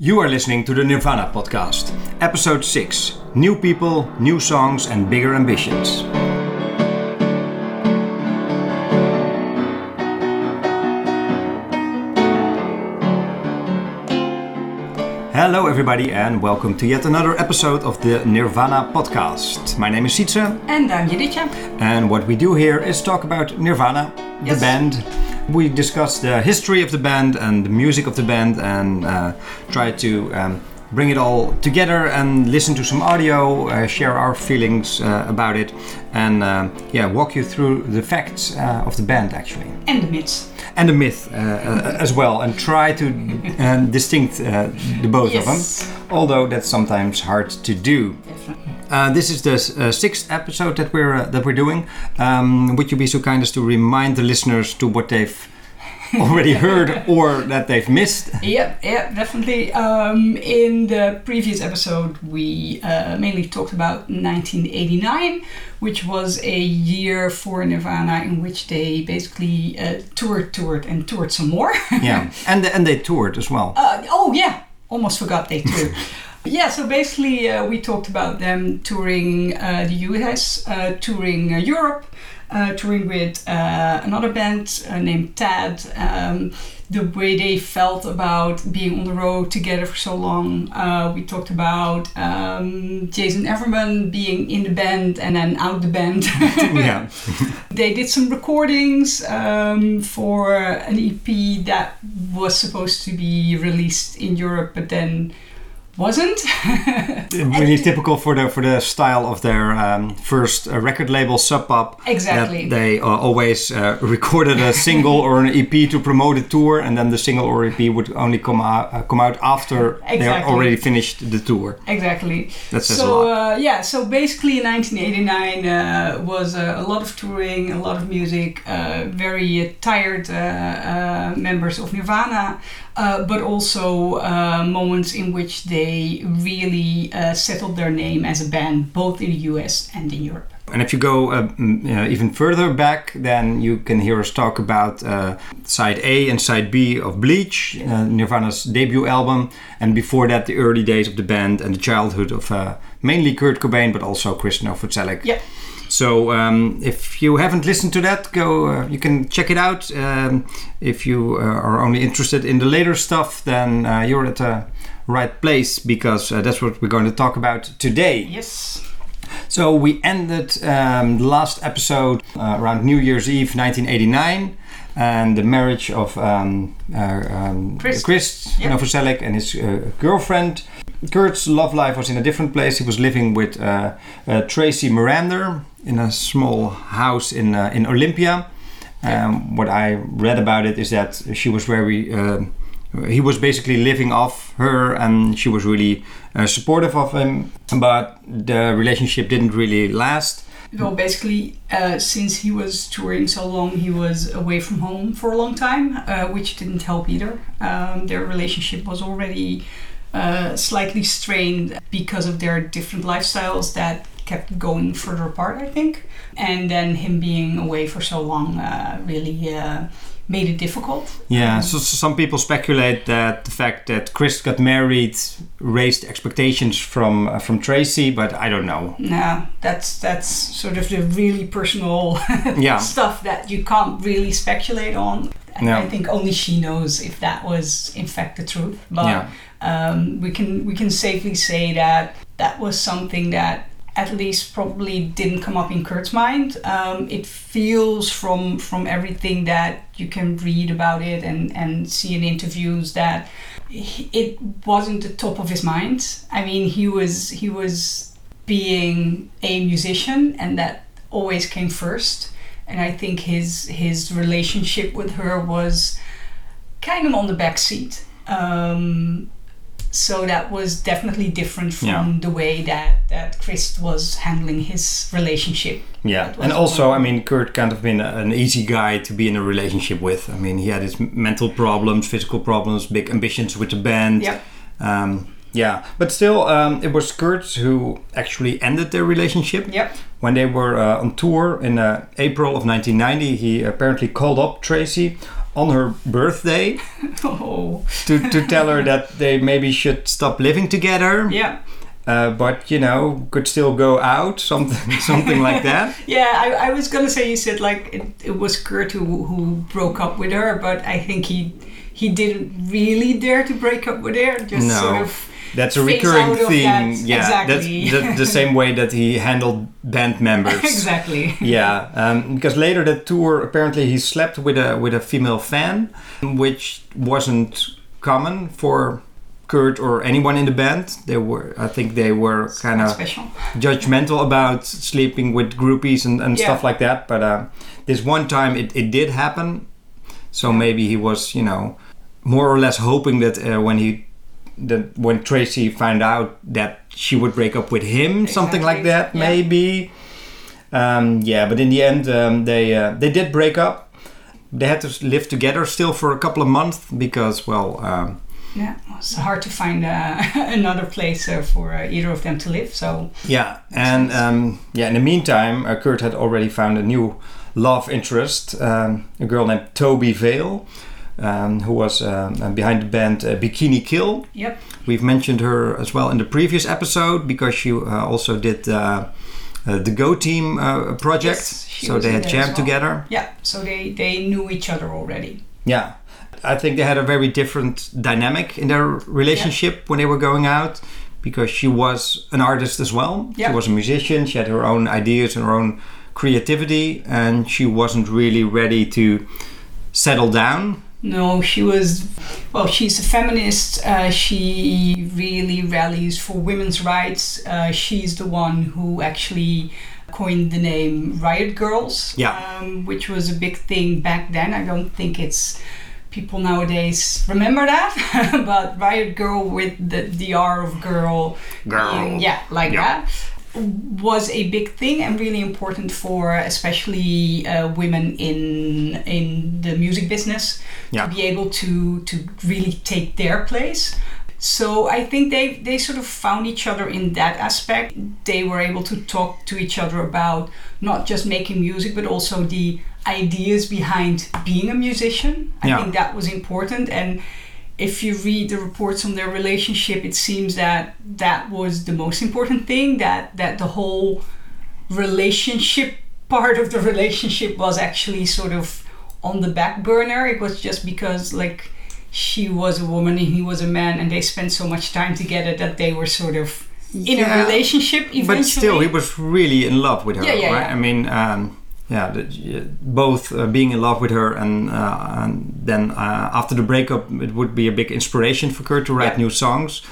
You are listening to the Nirvana podcast, episode 6 New People, New Songs, and Bigger Ambitions. Hello, everybody, and welcome to yet another episode of the Nirvana podcast. My name is Sietse, And I'm Juditja. and what we do here is talk about Nirvana, the band. We discuss the history of the band and the music of the band and uh, try to um, bring it all together and listen to some audio, uh, share our feelings uh, about it, and uh, yeah, walk you through the facts uh, of the band actually. And the myths. And the myth uh, uh, as well, and try to distinct uh, the both Yes. of them, although that's sometimes hard to do. Definitely. Uh, this is the uh, sixth episode that we're uh, that we're doing. Um, would you be so kind as to remind the listeners to what they've already heard or that they've missed? Yep, yep, definitely. Um, in the previous episode, we uh, mainly talked about 1989, which was a year for Nirvana in which they basically uh, toured, toured, and toured some more. Yeah, and and they toured as well. Uh, oh yeah, almost forgot they toured. yeah, so basically uh, we talked about them touring uh, the US, uh, touring uh, Europe, uh, touring with uh, another band uh, named Tad. Um, the way they felt about being on the road together for so long. Uh, we talked about um, Jason Everman being in the band and then out the band. yeah, They did some recordings um, for an EP that was supposed to be released in Europe, but then wasn't. really typical for the for the style of their um, first uh, record label, Sub Pop. Exactly. They uh, always uh, recorded a single or an EP to promote a tour, and then the single or EP would only come out uh, come out after they Exactly. already finished the tour. Exactly. That says a lot. uh, yeah, so basically, 1989 uh, was uh, a lot of touring, a lot of music, uh, very uh, tired uh, uh, members of Nirvana, uh, but also uh, moments in which they really uh, settled their name as a band, both in the US and in Europe. And if you go uh, even further back, then you can hear us talk about uh, side A and side B of Bleach, uh, Nirvana's debut album, and before that, the early days of the band and the childhood of uh, mainly Kurt Cobain, but also Chris Novoselic. Yeah. So um, if you haven't listened to that, go. Uh, you can check it out. Um, if you uh, are only interested in the later stuff, then uh, you're at the right place because uh, that's what we're going to talk about today. Yes. So we ended um, the last episode uh, around New Year's Eve 1989 and the marriage of um, uh, um, Chris. Chris Yeah. Novoselic and his uh, girlfriend. Kurt's love life was in a different place. He was living with uh, uh, Tracy Marander in a small house in uh, in Olympia. Um, what I read about it is that she was very. Uh, he was basically living off her, and she was really uh, supportive of him. But the relationship didn't really last. Well, basically, uh, since he was touring so long, he was away from home for a long time, uh, which didn't help either. Um, their relationship was already uh, slightly strained because of their different lifestyles that kept going further apart, I think. And then him being away for so long uh, really uh, made it difficult. Yeah, so, so some people speculate that the fact that Chris got married raised expectations from uh, from Tracy, but I don't know. No, that's that's sort of the really personal Yeah. stuff that you can't really speculate on. No. I think only she knows if that was in fact the truth. But Yeah. um, we can we can safely say that that was something that at least probably didn't come up in Kurt's mind. Um, it feels from from everything that you can read about it and and see in interviews that it wasn't the top of his mind. I mean, he was he was being a musician, and that always came first. And I think his his relationship with her was kind of on the back seat. Um, so that was definitely different from Yeah. the way that that Chris was handling his relationship. Yeah, and also. I mean, Kurt kind of been an easy guy to be in a relationship with. I mean, he had his mental problems, physical problems, big ambitions with the band. Yep. Um, yeah, but still, um, it was Kurt who actually ended their relationship. Yep. When they were uh, on tour in uh, April of 1990, he apparently called up Tracy on her birthday Oh, to, to tell her that they maybe should stop living together, yeah. uh, but you know could still go out, something something like that. Yeah, I, I was gonna say you said like it, it was Kurt who, who broke up with her, but I think he he didn't really dare to break up with her. Just No. sort of That's a recurring theme. that. Yeah, Exactly. that's the, the same way that he handled band members. exactly. Yeah, um, because later that tour, apparently he slept with a with a female fan, which wasn't common for Kurt or anyone in the band. They were, I think, they were kind of judgmental about sleeping with groupies and, and Yeah. stuff like that. But uh, this one time it, it did happen. So maybe he was, you know, more or less hoping that uh, when he that when Tracy found out that she would break up with him, something like that, Yeah. maybe. Um, yeah, but in the end, um, they uh, they did break up. They had to live together still for a couple of months because, well, um, Yeah, it's hard to find uh, another place uh, for uh, either of them to live. So Yeah, and um, yeah. In the meantime, uh, Kurt had already found a new love interest, um, a girl named Tobi Vail, um, who was um, behind the band uh, Bikini Kill. yep, We've mentioned her as well in the previous episode because she uh, also did uh, uh, the Go Team uh, project. Yes, she so they had jammed well. together. yeah. So they they knew each other already. Yeah. I think they had a very different dynamic in their relationship when they were going out because she was an artist as well. Yeah. She was a musician, she had her own ideas and her own creativity, and she wasn't really ready to settle down. No, she was. Well, she's a feminist. Uh, she really rallies for women's rights. Uh, she's the one who actually coined the name Riot Grrrls, Yeah. um, which was a big thing back then. I don't think it's people nowadays remember that, but Riot Grrrl with the, the R of girl, Girl. yeah, like Yeah. that was a big thing and really important for especially uh, women in in the music business Yeah. to be able to to really take their place. So I think they they sort of found each other in that aspect. They were able to talk to each other about not just making music but also the ideas behind being a musician. I Yeah. think that was important and if you read the reports on their relationship, it seems that that was the most important thing. That that the whole relationship part of the relationship was actually sort of on the back burner. It was just because like she was a woman and he was a man, and they spent so much time together that they were sort of in Yeah, a relationship eventually. But still, he was really in love with her, Yeah, yeah, right? I mean, um, yeah, both uh, being in love with her and, uh, and then uh, after the breakup, it would be a big inspiration for Kurt to write Yeah. new songs.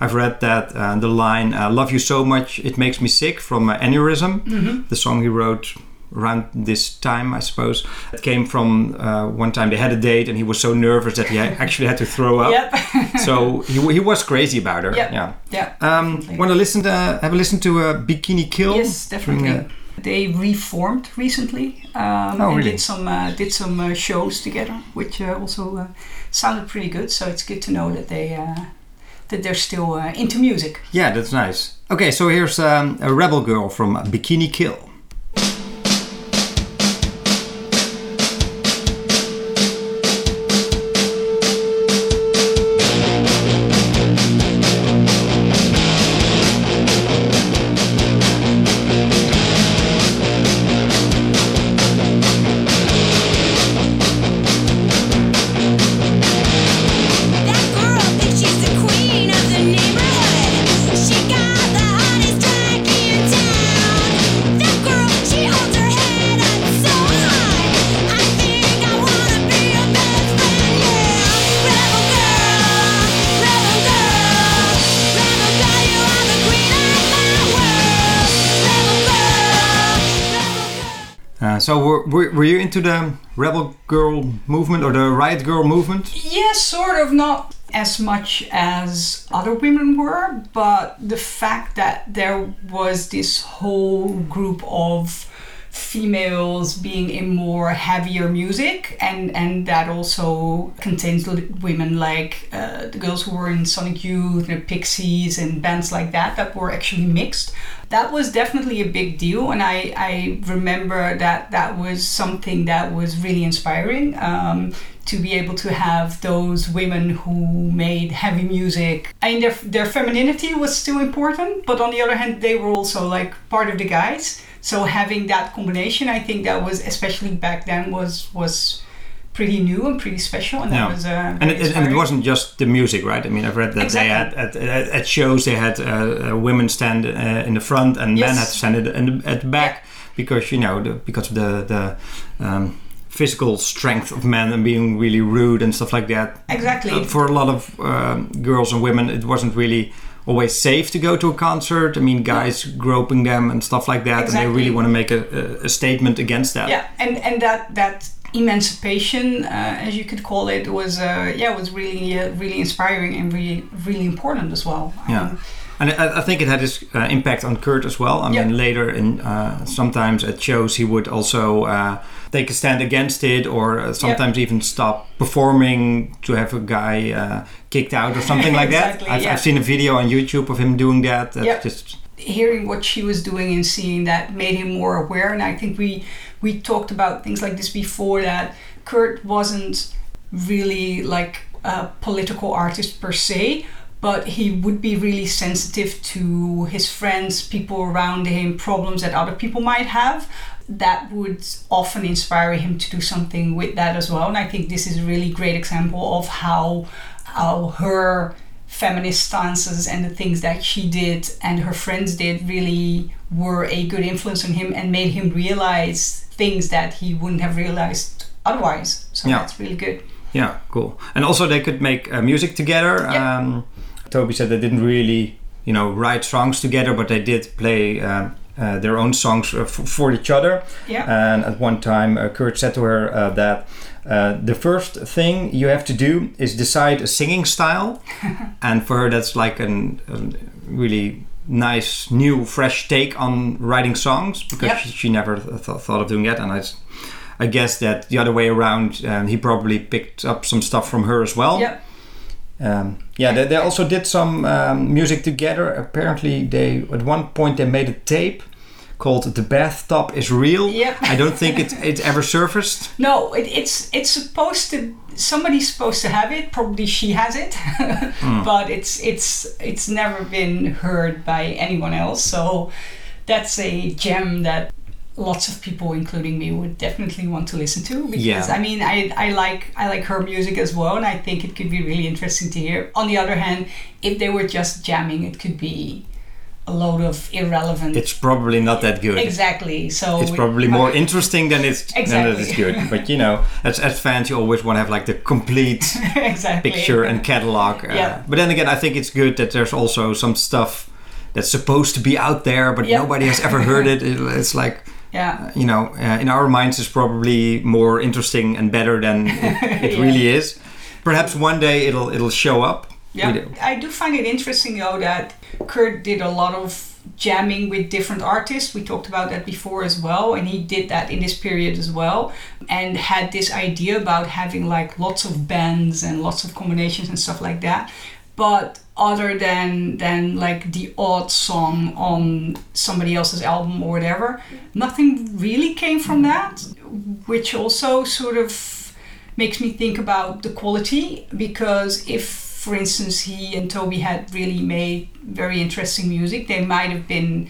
I've read that uh, the line uh, "Love you so much it makes me sick" from uh, Aneurysm, Mm-hmm. the song he wrote around this time, I suppose. It came from uh, one time they had a date and he was so nervous that he actually had to throw up. Yep. So he, he was crazy about her. Yep. Yeah. Yeah. Um, Want to listen? To, have a listen to uh, Bikini Kill? Yes, definitely. From, they reformed recently um, Oh, and did some uh, did some uh, shows together, which uh, also uh, sounded pretty good. So it's good to know that they uh, that they're still uh, into music. yeah, that's nice. Okay, so here's um, a rebel girl from Bikini Kill. Were, you into the rebel girl movement or the riot grrrl movement? Yes, sort of not as much as other women were, but the fact that there was this whole group of females being in more heavier music and and that also contains women like uh, the girls who were in Sonic Youth and the Pixies and bands like that that were actually mixed. That was definitely a big deal and I, I remember that that was something that was really inspiring um, to be able to have those women who made heavy music. I mean their, their femininity was still important but on the other hand they were also like part of the guys so having that combination I think that was especially back then was was pretty new and pretty special and that was uh, and it, and it wasn't just the music, right? I mean, I've read that Exactly. they had at, at, at shows they had uh, uh, women stand uh, in the front and men had to stand at, in the, at the back because you know the, because of the the um, physical strength of men and being really rude and stuff like that. exactly Uh, for a lot of um, girls and women, it wasn't really always safe to go to a concert. I mean, guys groping them and stuff like that, and they really want to make a, a, a statement against that. yeah and and that that emancipation uh, as you could call it was uh, yeah was really uh, really inspiring and really really important as well Yeah. Um, And I, I think it had its uh, impact on Kurt as well. I Yeah. mean, later in uh, sometimes at shows he would also uh, take a stand against it, or uh, sometimes even stop performing to have a guy uh, kicked out or something like Exactly, that. I've, yeah. I've seen a video on YouTube of him doing that. That's Yeah. just hearing what she was doing and seeing that made him more aware and i think we we talked about things like this before that kurt wasn't really like a political artist per se but he would be really sensitive to his friends people around him problems that other people might have that would often inspire him to do something with that as well and i think this is a really great example of how how her feminist stances and the things that she did and her friends did really were a good influence on him and made him realize things that he wouldn't have realized otherwise. So Yeah. that's really good. yeah, cool. And also they could make uh, music together. Yeah. Um, Tobi said they didn't really, you know, write songs together, but they did play. Um, uh, their own songs uh, for each other, Yeah. And at one time, uh, Kurt said to her uh, that uh, the first thing you have to do is decide a singing style, and for her, that's like an, a really nice, new, fresh take on writing songs because Yep. she, she never th- th- thought of doing that. And I guess that the other way around, um, he probably picked up some stuff from her as well. Yep. Um, yeah, they, they also did some um, music together. Apparently, they at one point they made a tape called "The Bathtub Is Real." Yep. I don't think it it ever surfaced. No, it, it's it's supposed to. Somebody's supposed to have it. Probably she has it, but it's it's it's never been heard by anyone else. So that's a gem that lots of people, including me, would definitely want to listen to. Because Yeah. I mean, I, I like I like her music as well, and I think it could be really interesting to hear. On the other hand, if they were just jamming, it could be a load of irrelevant. It's probably not that good. exactly. So It's probably more interesting than it's than it's good. But you know, as as fans, you always want to have like the complete exactly picture and catalog. Uh, Yeah. But then again, I think it's good that there's also some stuff that's supposed to be out there, but Yeah. nobody has ever heard it. It- It's like yeah. you know, uh, in our minds, is probably more interesting and better than it, it Yeah. really is. Perhaps one day it'll it'll show up. Yeah, do- I do find it interesting though that Kurt did a lot of jamming with different artists. We talked about that before as well, and he did that in this period as well, and had this idea about having like lots of bands and lots of combinations and stuff like that. But other than than like the odd song on somebody else's album or whatever, nothing really came from that, which also sort of makes me think about the quality. Because if for instance he and tobi had really made very interesting music they might have been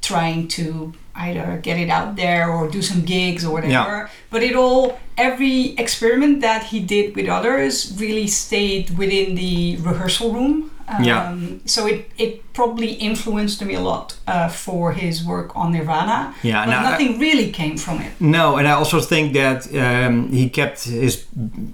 trying to either get it out there or do some gigs or whatever Yeah. but it all every experiment that he did with others really stayed within the rehearsal room um, Yeah. so it, it probably influenced me a lot uh, for his work on nirvana Yeah, but now I- nothing really came from it No, and I also think that um, he kept his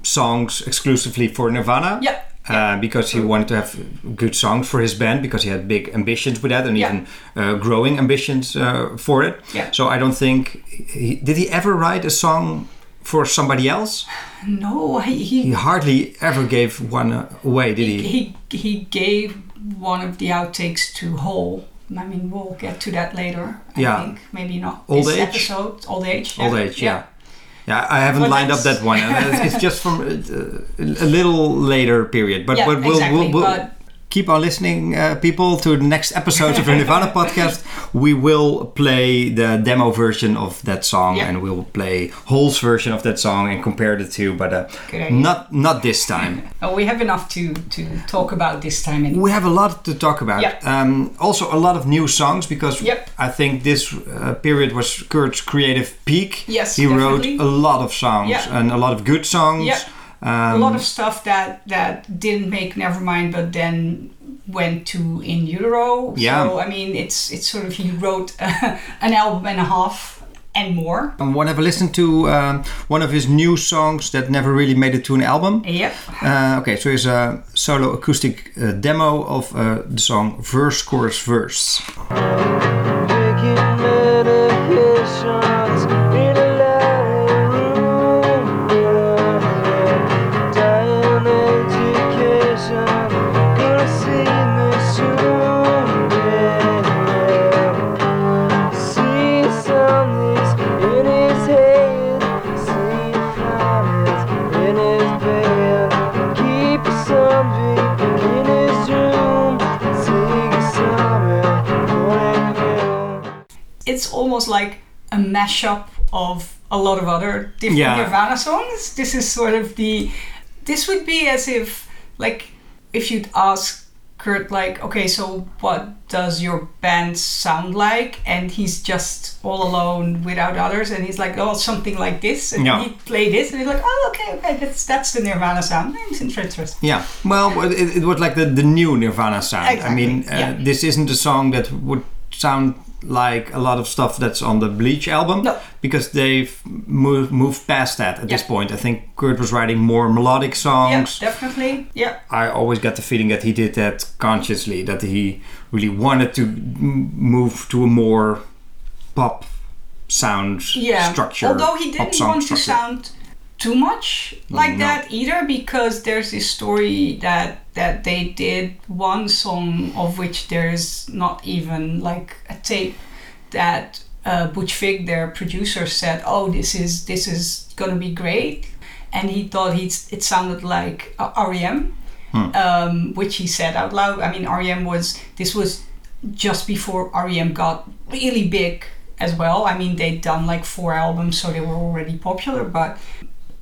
songs exclusively for Nirvana. yeah Uh, because he wanted to have good songs for his band because he had big ambitions with that and Yeah. even uh, growing ambitions uh, for it. Yeah. So I don't think he, did he ever write a song for somebody else? no he, he He hardly ever gave one uh, away, did he? he he gave one of the outtakes to Hole, I mean, we'll get to that later. I Yeah. think maybe not Old this age? episode. Old age. Old age, yeah. Yeah, I haven't But lined up that one. it's- just from uh, a little later period. But, yeah, but we'll, exactly. we'll, we'll but keep on listening, uh, people, to the next episodes of the Nirvana podcast. We will play the demo version of that song, Yeah. and we'll play Hole's version of that song and compare the two. But uh, not not this time. oh, we have enough to to talk about this time. Anyway. We have a lot to talk about. Um, also, a lot of new songs because Yep. I think this uh, period was Kurt's creative peak. Yes, he wrote a lot of songs and a lot of good songs. Um, a lot of stuff that that didn't make Nevermind, but then went to In Utero. Yeah. So I mean, it's it's sort of he wrote an album and a half and more. Um, want to have a listen to um, one of his new songs that never really made it to an album. Yep. Uh, okay, so here's a solo acoustic uh, demo of uh, the song Verse, Chorus, Verse. Mashup of a lot of other different Yeah. Nirvana songs. This is sort of the. This would be as if, like, if you'd ask Kurt, like, okay, so what does your band sound like? And he's just all alone without others, and he's like, oh, something like this, and Yeah. he play this, and he's like, oh, okay, okay, that's that's the Nirvana sound. It's interesting. Yeah, well, it, it was like the, the new Nirvana sound. I mean, uh, yeah. this isn't a song that would sound like a lot of stuff that's on the Bleach album No. because they've moved, moved past that at this point. I think Kurt was writing more melodic Yeah, songs. definitely. Yeah, I always got the feeling that he did that consciously, that he really wanted to move to a more pop sound yeah. structure. Although he didn't want to sound too much like No. that either, because there's this story that that they did one song of which there's not even like a tape that uh, Butch Vig, their producer, said, "Oh, this is this is gonna be great," and he thought he it sounded like uh, REM, um, which he said out loud. I mean, REM was this was just before REM got really big as well. I mean, they'd done like four albums, so they were already popular, but.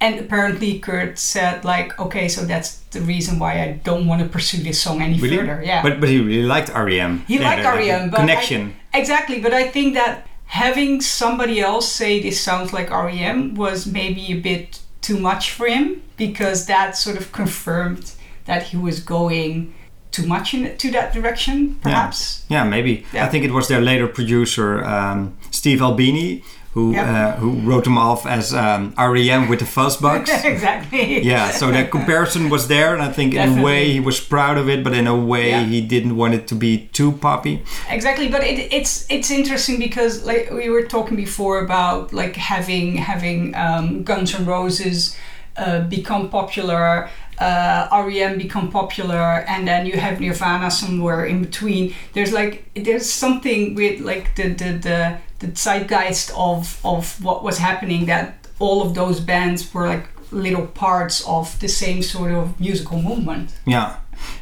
And apparently, Kurt said, like, okay, so that's the reason why I don't want to pursue this song any Really? further. Yeah. But but he really liked REM. He Yeah, liked the- REM, but connection. I, exactly. But I think that having somebody else say this sounds like REM was maybe a bit too much for him because that sort of confirmed that he was going too much in to that direction, perhaps. Yeah, maybe. Yeah. I think it was their later producer, um, Steve Albini, who Yeah. uh, who wrote them off as um, REM with the fuzzbox. exactly. yeah, so that comparison was there, and I think in a way he was proud of it, but in a way Yeah. he didn't want it to be too poppy. exactly but it, it's it's interesting because like we were talking before about like having having um, Guns N' Roses uh, become popular uh, REM become popular and then you have Nirvana somewhere in between there's like there's something with like the the the, the zeitgeist of of what was happening that all of those bands were like little parts of the same sort of musical movement Yeah,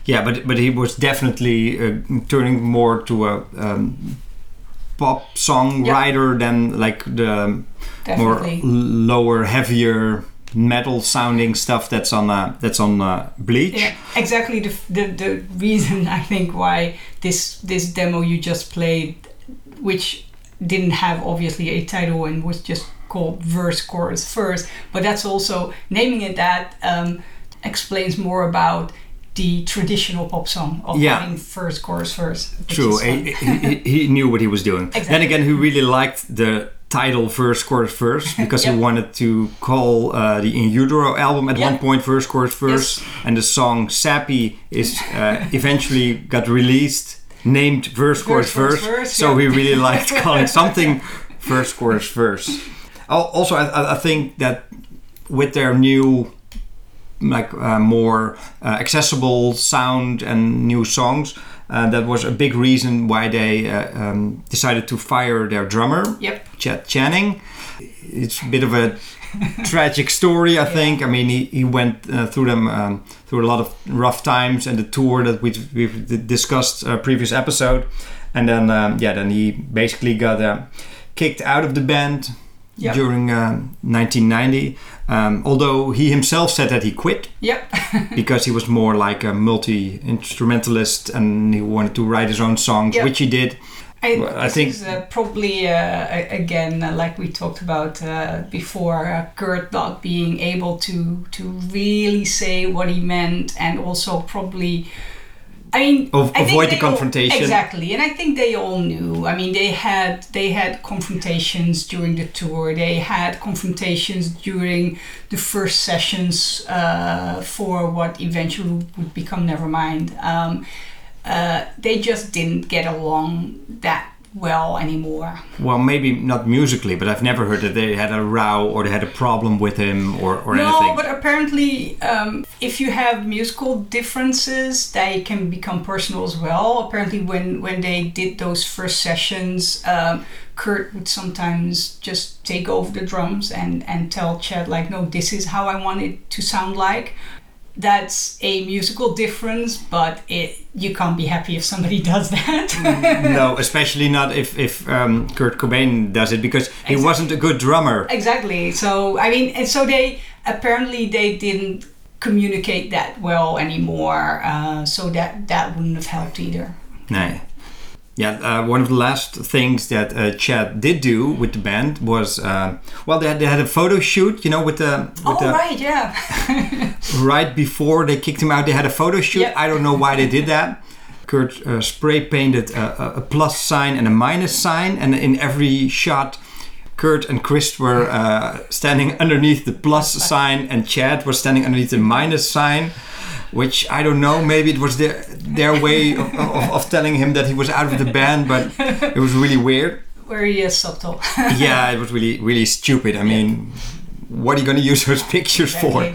yeah, but but he was definitely uh, turning more to a um, pop song Yeah. writer than like the more definitely lower, heavier metal sounding stuff that's on uh, that's on uh, Bleach. Yeah, exactly. The, the the reason I think why this this demo you just played, which didn't have obviously a title and was just called verse chorus first, but that's also naming it that um, explains more about the traditional pop song of Yeah. having first chorus first. True, he, he, he knew what he was doing. Then again, he really liked the title verse chorus verse because he wanted to call uh, the In Utero album at Yeah. one point verse chorus verse, and the song Sappy is uh, eventually got released named verse chorus chorus, verse. verse, so yeah. he really liked calling something verse chorus verse. Also, I, I- I think that with their new like uh, more uh, accessible sound and new songs. Uh, that was a big reason why they uh, um, decided to fire their drummer, Yep. Chad Channing. It's a bit of a tragic story, I think. I mean, he, he went uh, through them um, through a lot of rough times and the tour that we've, we've discussed uh, previous episode, and then um, yeah, then he basically got uh, kicked out of the band Yep. during um 1990. Um, although he himself said that he quit Yep. because he was more like a multi instrumentalist and he wanted to write his own songs, Yep. which he did. I, I think- is uh, probably uh, again uh, like we talked about uh, before, uh, Kurt not being able to to really say what he meant, and also probably. I mean, I avoid the they all- confrontation. exactly, and I think they all knew. I mean, they had they had confrontations during the tour. They had confrontations during the first sessions uh, for what eventually would become Nevermind. Um, uh, they just didn't get along that well anymore. Well, maybe not musically, but I've never heard that they had a row or they had a problem with him or, or no, anything. but apparently, um, if you have musical differences, they can become personal as well. Apparently, when when they did those first sessions, um, Kurt would sometimes just take over the drums and and tell Chad like, "No, this is how I want it to sound like." That's a musical difference, but it you can't be happy if somebody does that. no, especially not if, if um, Kurt Cobain does it because he Exactly. wasn't a good drummer. Exactly. So I mean, and so they apparently they didn't communicate that well anymore. Uh, so that that wouldn't have helped either. Nee. Yeah, uh, one of the last things that uh, Chad did do with the band was, uh, well, they had, they had a photo shoot, you know, with the, with Oh the right, yeah. right before they kicked him out, they had a photo shoot. Yep. I don't know why they did that. Kurt uh, spray painted a, a- plus sign and a minus sign, and in every shot, Kurt and Chris were uh, standing underneath the plus sign, and Chad was standing underneath the minus sign. Which I don't know. Maybe it was their their way of, of, of telling him that he was out of the band, but it was really weird. Very uh, subtle. Yeah, it was really really stupid. I mean, what are you going to use those pictures for?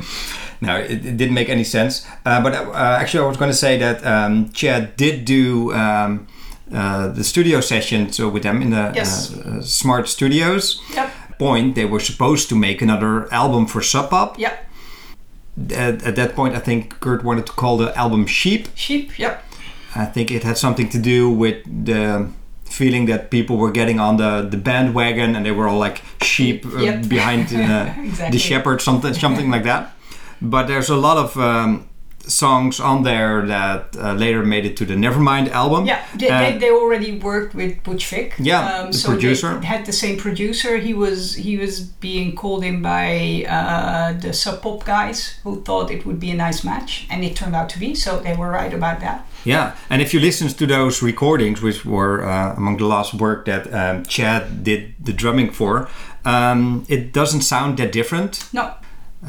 No, it, it didn't make any sense. Uh, but uh, actually, I was going to say that um, Chad did do um, uh, the studio session so with them in the Yes. uh, uh, Smart Studios. Yep. Point they were supposed to make another album for Sub Pop. Yep. At, at that point, I think Kurt wanted to call the album Sheep. Sheep. Yep. I think it had something to do with the feeling that people were getting on the, the bandwagon and they were all like sheep uh, Yep. behind uh, Exactly. the shepherd, something something like that. But there's a lot of um, songs on there that uh, later made it to the Nevermind album. Yeah, they, Uh, they, they already worked with Butch Vig. Yeah, the so producer. They had the same producer. He was he was being called in by uh, the Sub Pop guys who thought it would be a nice match, and it turned out to be. So they were right about that. Yeah, and if you listen to those recordings, which were uh, among the last work that um, Chad did the drumming for, um, it doesn't sound that different. No,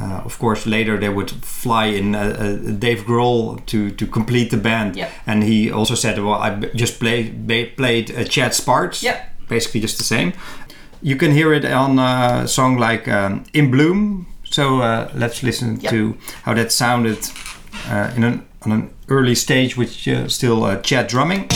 Uh, of course, later they would fly in uh, uh, Dave Grohl to, to complete the band, Yep. and he also said, "Well, I b- just played ba- played uh, Chad's parts, Yep. basically just the same." You can hear it on a song like um, "In Bloom." So uh, let's listen Yep. to how that sounded uh, in an on an early stage, with uh, still uh, Chad drumming.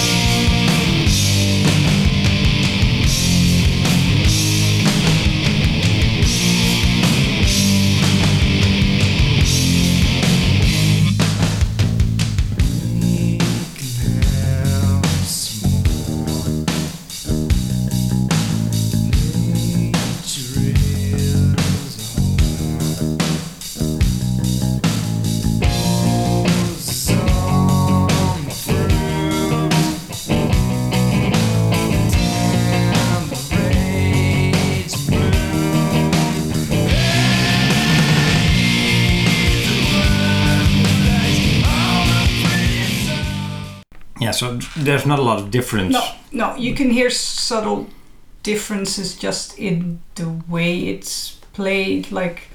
Difference. no, no. You can hear subtle differences just in the way it's played. Like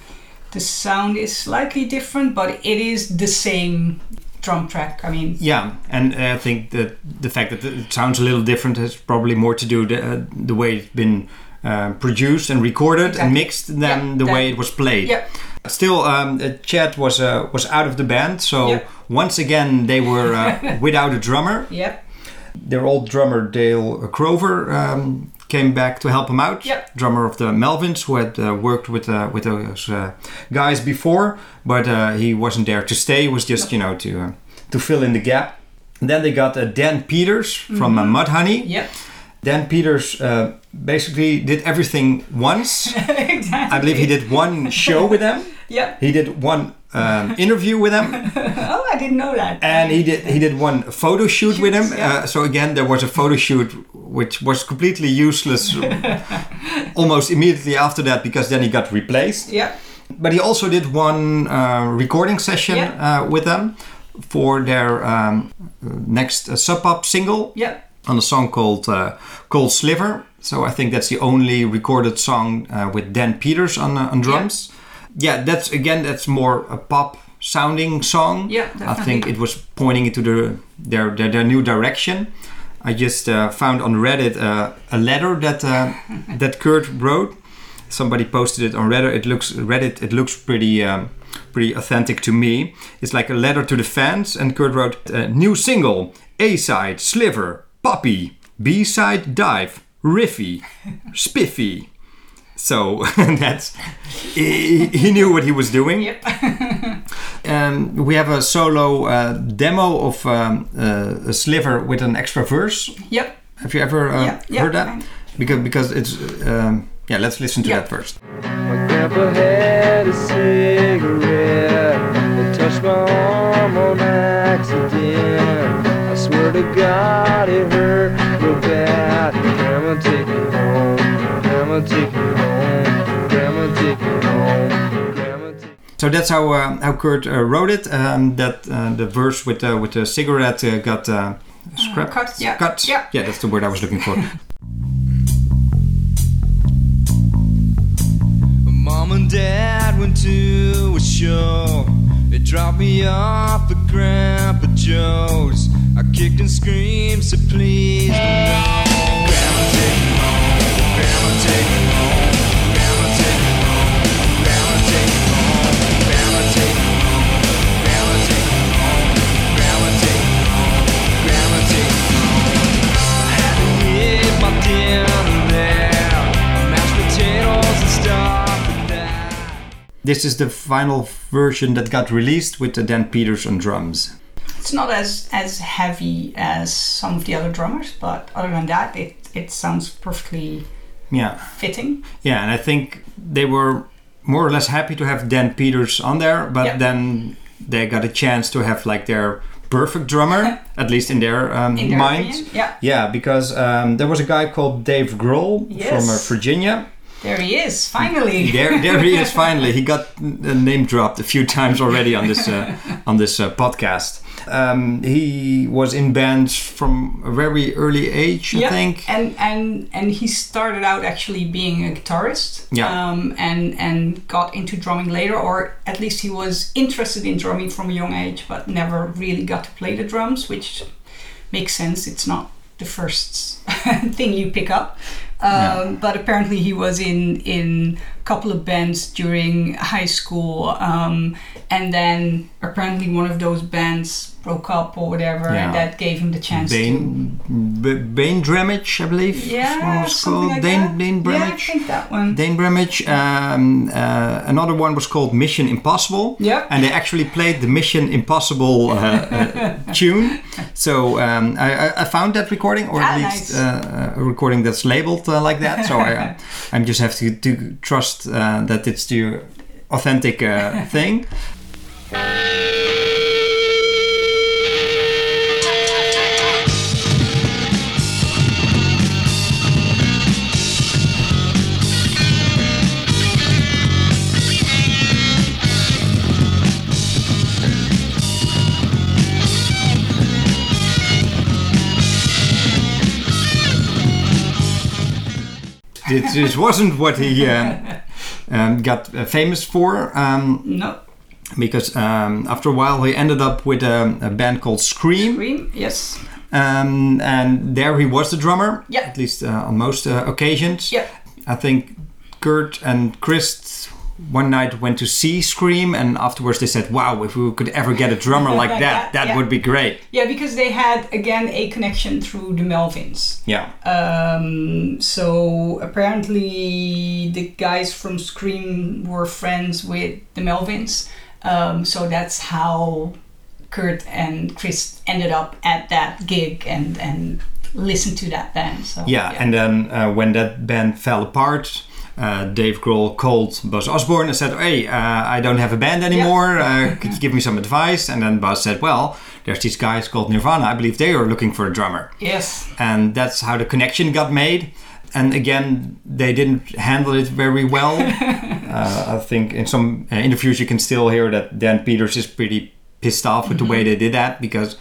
the sound is slightly different, but it is the same drum track. I mean, Yeah, and I think that the fact that it sounds a little different has probably more to do the, uh, the way it's been uh, produced and recorded Exactly. and mixed than Yeah, the that- way it was played. Yep. Still, um, uh, Chad was uh, was out of the band, so Yep. once again they were uh, without a drummer. Yep. Their old drummer Dale Crover um, came back to help him out. Yep. Drummer of the Melvins, who had uh, worked with uh, with those uh, guys before, but uh, he wasn't there to stay. It was just you know to uh, to fill in the gap. And then they got uh, Dan Peters from uh, Mudhoney. Yep. Dan Peters uh, basically did everything once. exactly. I believe he did one show with them. Yep. He did one um, interview with them, Oh, I didn't know that. and he did he did one photo shoot with him. Yeah. Uh, so again, there was a photo shoot which was completely useless almost immediately after that because then he got replaced. Yep. But he also did one uh, recording session Yeah. uh, with them for their um, next uh, Sub Pop single Yep. on a song called uh, Cold Sliver. So I think that's the only recorded song uh, with Dan Peters on uh, on drums. Yeah. That's again that's more a pop sounding song. Yeah, definitely. I think it was pointing into the their their, their new direction. I just uh, found on Reddit uh, a letter that uh, that Kurt wrote. Somebody posted it on Reddit. It looks Reddit. It looks pretty um, pretty authentic to me. It's like a letter to the fans. And Kurt wrote, uh, "New single, A side, Sliver, Poppy, B side, Dive, Riffy, Spiffy." So that's he, he knew what he was doing. Yep. Um, we have a solo uh, demo of um, uh, a Sliver with an extra verse. Yep. Have you ever uh, Yeah, yeah, heard that? fine. Because because it's um, yeah. Let's listen to Yeah. that first. My grandpa had a cigarette that touched my arm on accident. I swear to God it So that's how uh, how Kurt uh, wrote it. Um, that uh, the verse with uh, with the cigarette uh, got uh, scrapped. cut, yeah, Cut. yeah. yeah, that's the word I was looking for. Mom and Dad went to a show. They dropped me off at Grandpa Joe's. I kicked and screamed, so please no. Grandma take me home. Grandma take me home. This is the final version that got released with the Dan Peters on drums. It's not as as heavy as some of the other drummers, but other than that, it it sounds perfectly Yeah, fitting. yeah, and I think they were more or less happy to have Dan Peters on there, but Yeah. then they got a chance to have like their perfect drummer, at least in their um, In their minds. opinion. Yeah. Yeah, because um, there was a guy called Dave Grohl Yes. from uh, Virginia. There he is, finally. There, there he is. Finally, he got name dropped a few times already on this uh, on this uh, podcast. Um, he was in bands from a very early age, I yeah, think. and and and he started out actually being a guitarist. Yeah. Um, and and got into drumming later, or at least he was interested in drumming from a young age, but never really got to play the drums, which makes sense. It's not the first thing you pick up. Um, Yeah. But apparently he was in in couple of bands during high school, um, and then apparently one of those bands broke up or whatever, Yeah. and that gave him the chance to Bane, B- Bane Dramage, I believe. yeah, was called like Dain, that. Dain Yeah, I think that one. Dain Bramage. Um, uh, another one was called Mission Impossible. Yep. And they actually played the Mission Impossible uh, uh, tune. So um, I, I- found that recording, or at Ah, least nice. uh, a recording that's labeled uh, like that. So I, I just have to, to trust uh, that it's the authentic uh, thing. This, this wasn't what he uh, um, got uh, famous for. Um, No, because um, after a while he ended up with a, a band called Scream, Green, yes. um, and there he was the drummer. Yeah. At least uh, on most uh, occasions. Yeah. I think Kurt and Chris one night went to see Scream, and afterwards they said, "Wow, if we could ever get a drummer like that, that, that yeah. would be great." Yeah, because they had again a connection through the Melvins. Yeah, Um, so apparently the guys from Scream were friends with the Melvins. Um, so that's how Kurt and Chris ended up at that gig and and listened to that band. So yeah. And then uh, when that band fell apart. Uh, Dave Grohl called Buzz Osborne and said, "Hey, uh, I don't have a band anymore. Uh, could you give me some advice?" And then Buzz said, "Well, there's these guys called Nirvana. I believe they are looking for a drummer." yes, and that's how the connection got made. And again, they didn't handle it very well. uh, I think in some uh, interviews you can still hear that Dan Peters is pretty pissed off with the way they did that because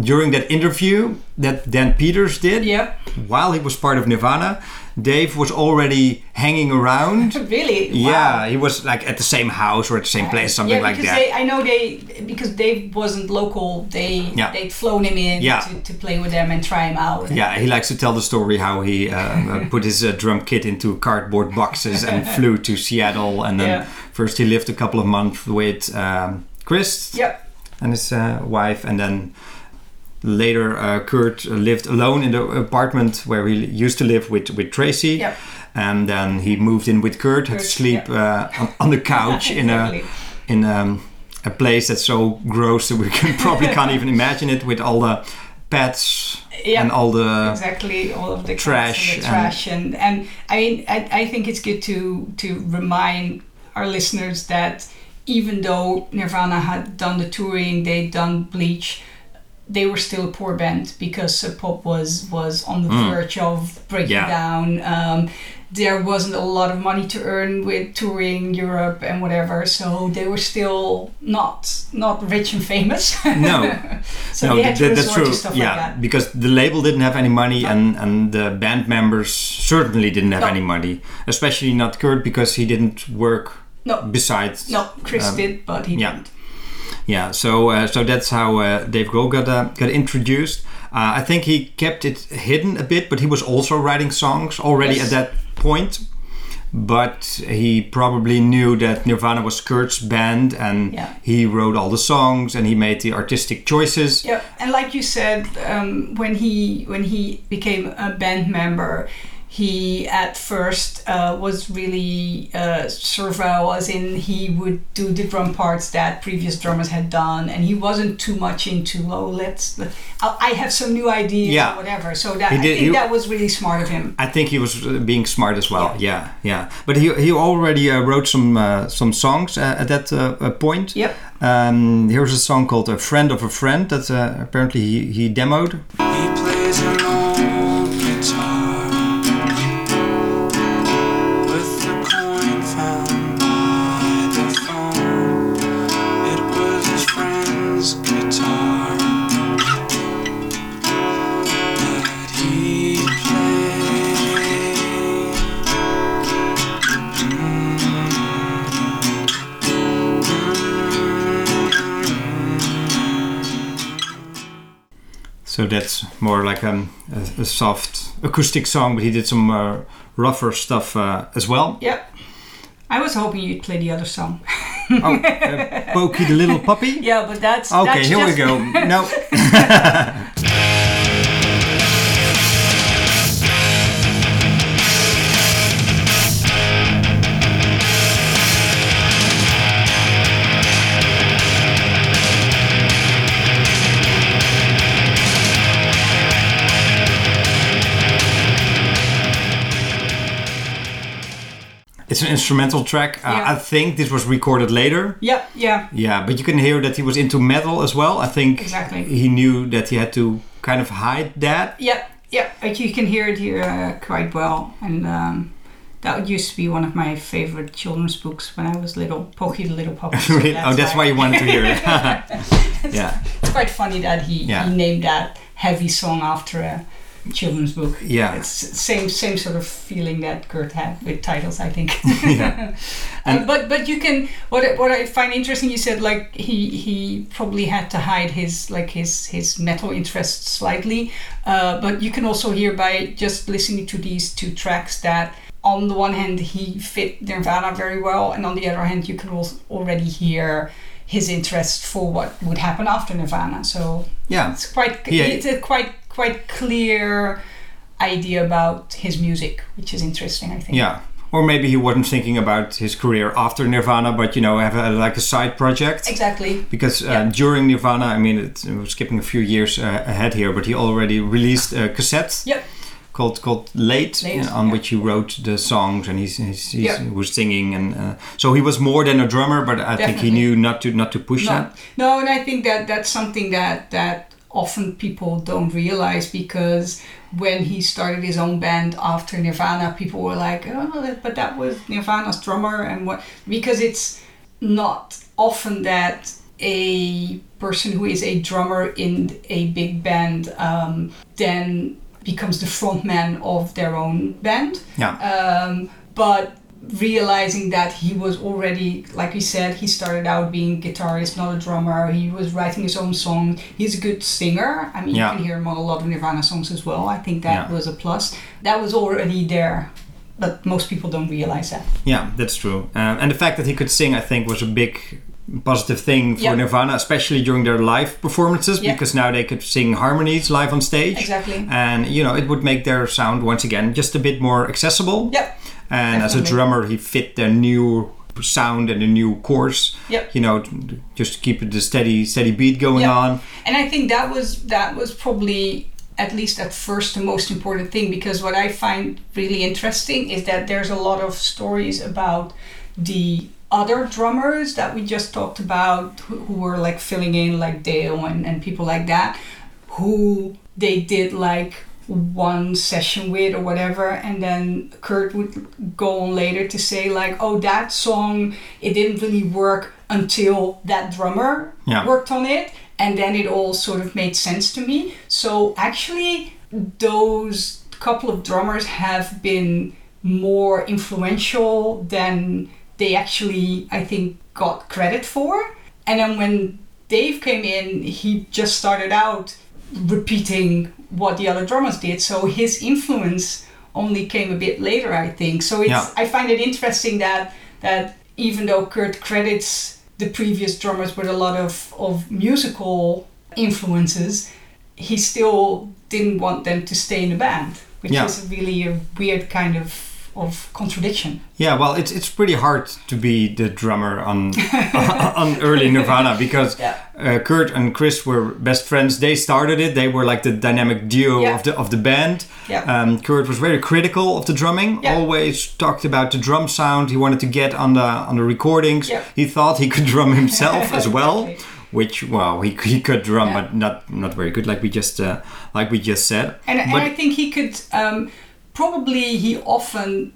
during that interview that Dan Peters did, yeah, while he was part of Nirvana, Dave was already hanging around. really, Yeah, Wow. he was like at the same house or at the same place, something yeah, like that. They, I know they because Dave wasn't local. They Yeah. they'd flown him in Yeah. to, to play with them and try him out. Yeah, he likes to tell the story how he uh, uh, put his uh, drum kit into cardboard boxes and flew to Seattle. And then first he lived a couple of months with um, Chris Yep. and his uh, wife, and then later uh, Kurt lived alone in the apartment where he used to live with with Tracy. Yep. And then he moved in with Kurt, had to Kurt, sleep uh, on, on the couch in a in um, a place that's so gross that we can probably can't even imagine it with all the pets Yeah. and all the exactly all of the trash and the and- trash and and I mean I, I think it's good to to remind our listeners that even though Nirvana had done the touring, they'd done Bleach, they were still a poor band because Pop was was on the verge of breaking Mm. Yeah. down. Um, there wasn't a lot of money to earn with touring Europe and whatever, so they were still not not rich and famous. no so no they had to that- that's true yeah like that. because the label didn't have any money and and the band members certainly didn't have No. any money especially not Kurt because he didn't work No. besides No, Chris um, did, but he yeah. didn't. Yeah, so uh, so that's how uh, Dave Grohl got uh, got introduced. Uh, I think he kept it hidden a bit, but he was also writing songs already Yes. at that point. But he probably knew that Nirvana was Kurt's band, and Yeah. he wrote all the songs and he made the artistic choices. Yeah, and like you said, um, when he when he became a band member, he at first uh, was really uh, servile, as in he would do the drum parts that previous drummers had done, and he wasn't too much into oh let's I I have some new ideas Yeah. or whatever. So that He I think he- that was really smart of him. I think he was uh, being smart as well. Yeah, yeah. But he he already uh, wrote some uh, some songs uh, at that point. Yep. Um, here's a song called "A Friend of a Friend" that uh, apparently he, he demoed. He So that's more like um, a, a soft acoustic song, but he did some uh, rougher stuff uh, as well. Yep. I was hoping you'd play the other song. Oh, uh, Pokey the Little Puppy? Yeah, but that's Okay, that's here we go. No. It's an instrumental track. Uh, Yeah. I think this was recorded later. Yeah, yeah. Yeah, but you can hear that he was into metal as well. I think Exactly. he knew that he had to kind of hide that. Yeah, yeah, but you can hear it here uh, quite well, and um, that used to be one of my favorite children's books when I was little. Pokey the Little Puppy. so oh, that's why you wanted to hear it. yeah, It's quite funny that he, Yeah. he named that heavy song after a children's book. Yeah. it's same same sort of feeling that Kurt had with titles, I think. yeah, Uh, but but you can what I- what I find interesting. You said like he he probably had to hide his like his his metal interest slightly, uh, but you can also hear by just listening to these two tracks that on the one hand, he fit Nirvana very well, and on the other hand, you can also already hear his interest for what would happen after Nirvana. So Yeah. it's quite Yeah. it's a quite quite clear idea about his music, which is interesting. I think. Yeah. Or maybe he wasn't thinking about his career after Nirvana, but you know, have a, like a side project. Exactly. Because uh, Yeah. during Nirvana, I mean, it's, we're skipping a few years uh, ahead here, but he already released a cassette Yep. called called Late, Late, on yeah. which he wrote the songs and he's, he's, he's Yeah. was singing, and uh, so he was more than a drummer. But I think he knew not to not to push No, that. no, and I think that that's something that that often people don't realize because when he started his own band after Nirvana, people were like, "Oh, but that was Nirvana's drummer," and what because it's not often that a person who is a drummer in a big band um, then becomes the frontman of their own band Yeah. um, but realizing that he was already like we said he started out being a guitarist not a drummer he was writing his own song he's a good singer i mean Yeah. you can hear him on a lot of nirvana songs as well i think that Yeah. was a plus that was already there but most people don't realize that Yeah, that's true. Um, and the fact that he could sing, I think, was a big positive thing for Yeah. Nirvana, especially during their live performances, Yeah. because now they could sing harmonies live on stage. Exactly. And you know, it would make their sound once again just a bit more accessible. Yep. And as a drummer, he fit their new sound and a new course. Yep. You know, just to keep the steady, steady beat going Yeah. on. and i think that was that was probably at least at first the most important thing because what i find really interesting is that there's a lot of stories about the other drummers that we just talked about who, who were like filling in like dale and, and people like that who they did like one session with or whatever and then kurt would go on later to say like oh that song it didn't really work until that drummer Yeah. worked on it and then it all sort of made sense to me so actually those couple of drummers have been more influential than they actually i think got credit for and then when dave came in he just started out repeating what the other drummers did so his influence only came a bit later i think so it's Yeah. i find it interesting that that even though kurt credits the previous drummers with a lot of, of musical influences he still didn't want them to stay in the band which Yeah. is really a weird kind of of contradiction Yeah, well, it's it's pretty hard to be the drummer on on early Nirvana because Yeah. uh, Kurt and Chris were best friends. They started it. They were like the dynamic duo Yeah. of the of the band. Yeah. Um, Kurt was very critical of the drumming. Yeah. Always talked about the drum sound. He wanted to get on the on the recordings. Yeah. He thought he could drum himself as well. Exactly. Which well, he, he could drum, Yeah. but not not very good, like we just uh, like we just said. And, and I think he could um, probably he often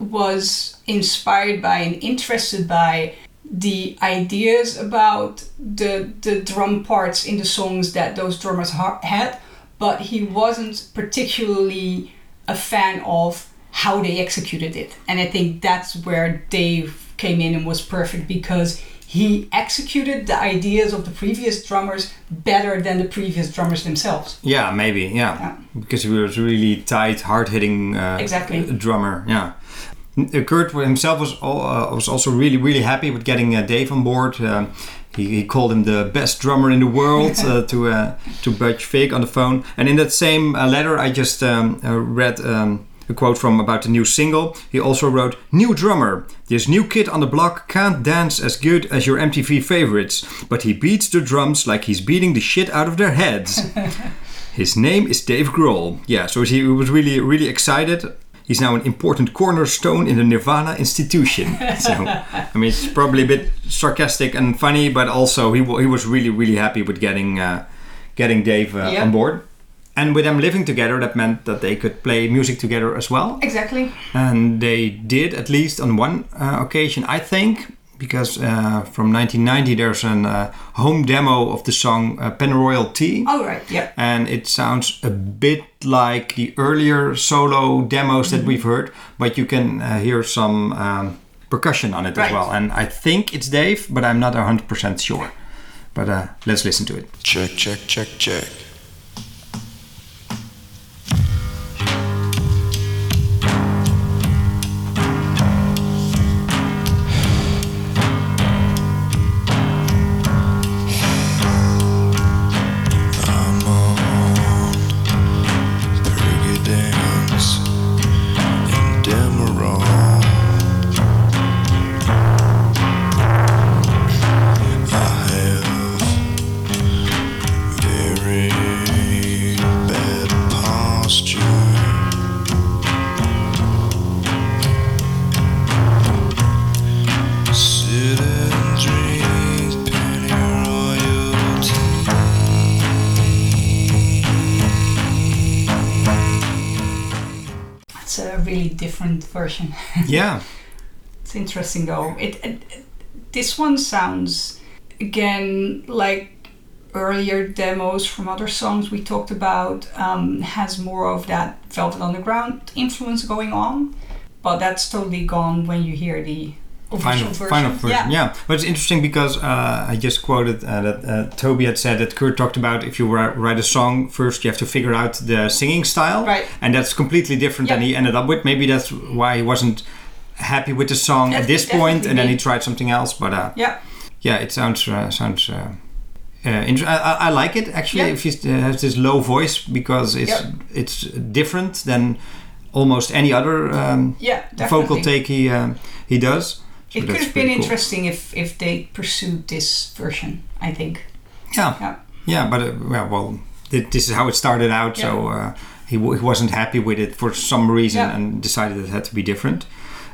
was inspired by and interested by the ideas about the the drum parts in the songs that those drummers ha- had, but he wasn't particularly a fan of how they executed it. And I think that's where Dave came in and was perfect because he executed the ideas of the previous drummers better than the previous drummers themselves. Yeah, maybe. Yeah, Yeah. because he was really tight, hard-hitting uh, Exactly. drummer. Yeah. Uh, Kurt himself was uh, was also really really happy with getting uh, Dave on board. Um, he, he called him the best drummer in the world uh, to uh, to Butch Vig on the phone. And in that same uh, letter, I just um, uh, read. Um, a quote from about the new single. He also wrote, New drummer. This new kid on the block can't dance as good as your MTV favorites, but he beats the drums like he's beating the shit out of their heads. His name is Dave Grohl. Yeah, so he was really, really excited. He's now an important cornerstone in the Nirvana institution. so, I mean, it's probably a bit sarcastic and funny, but also he, wa- he was really, really happy with getting uh, getting Dave uh, Yeah. on board. And with them living together, that meant that they could play music together as well. Exactly. And they did, at least on one uh, occasion, I think, because uh, from 1990 there's a uh, home demo of the song uh, Pennyroyal Tea. All right. Yep. And it sounds a bit like the earlier solo demos that we've heard, but you can uh, hear some um, percussion on it Right. as well. And I think it's Dave, but I'm not 100% sure. But uh, let's listen to it. Check, check, check, check. yeah. It's interesting though. It, it, it- this one sounds again like earlier demos from other songs we talked about. Um, has more of that Velvet Underground influence going on, but that's totally gone when you hear the official Final, version. final version, yeah. But it's interesting because uh, I just quoted uh, that uh, Tobi had said that Kurt talked about if you write a song first, you have to figure out the singing style, Right. and that's completely different than he ended up with. Maybe that's why he wasn't happy with the song at this point, and then he tried something else. But uh, Yeah. yeah, it sounds uh, sounds. Uh, uh, I, I- like it actually. Yeah. If he has this low voice because it's Yeah. it's different than almost any other um, Yeah, vocal take he um, he does. So It could have been cool. interesting if if they pursued this version. I think. Yeah, Yeah. yeah, but uh, well, well, this is how it started out. So uh, he, w- he wasn't happy with it for some reason Yeah. and decided it had to be different.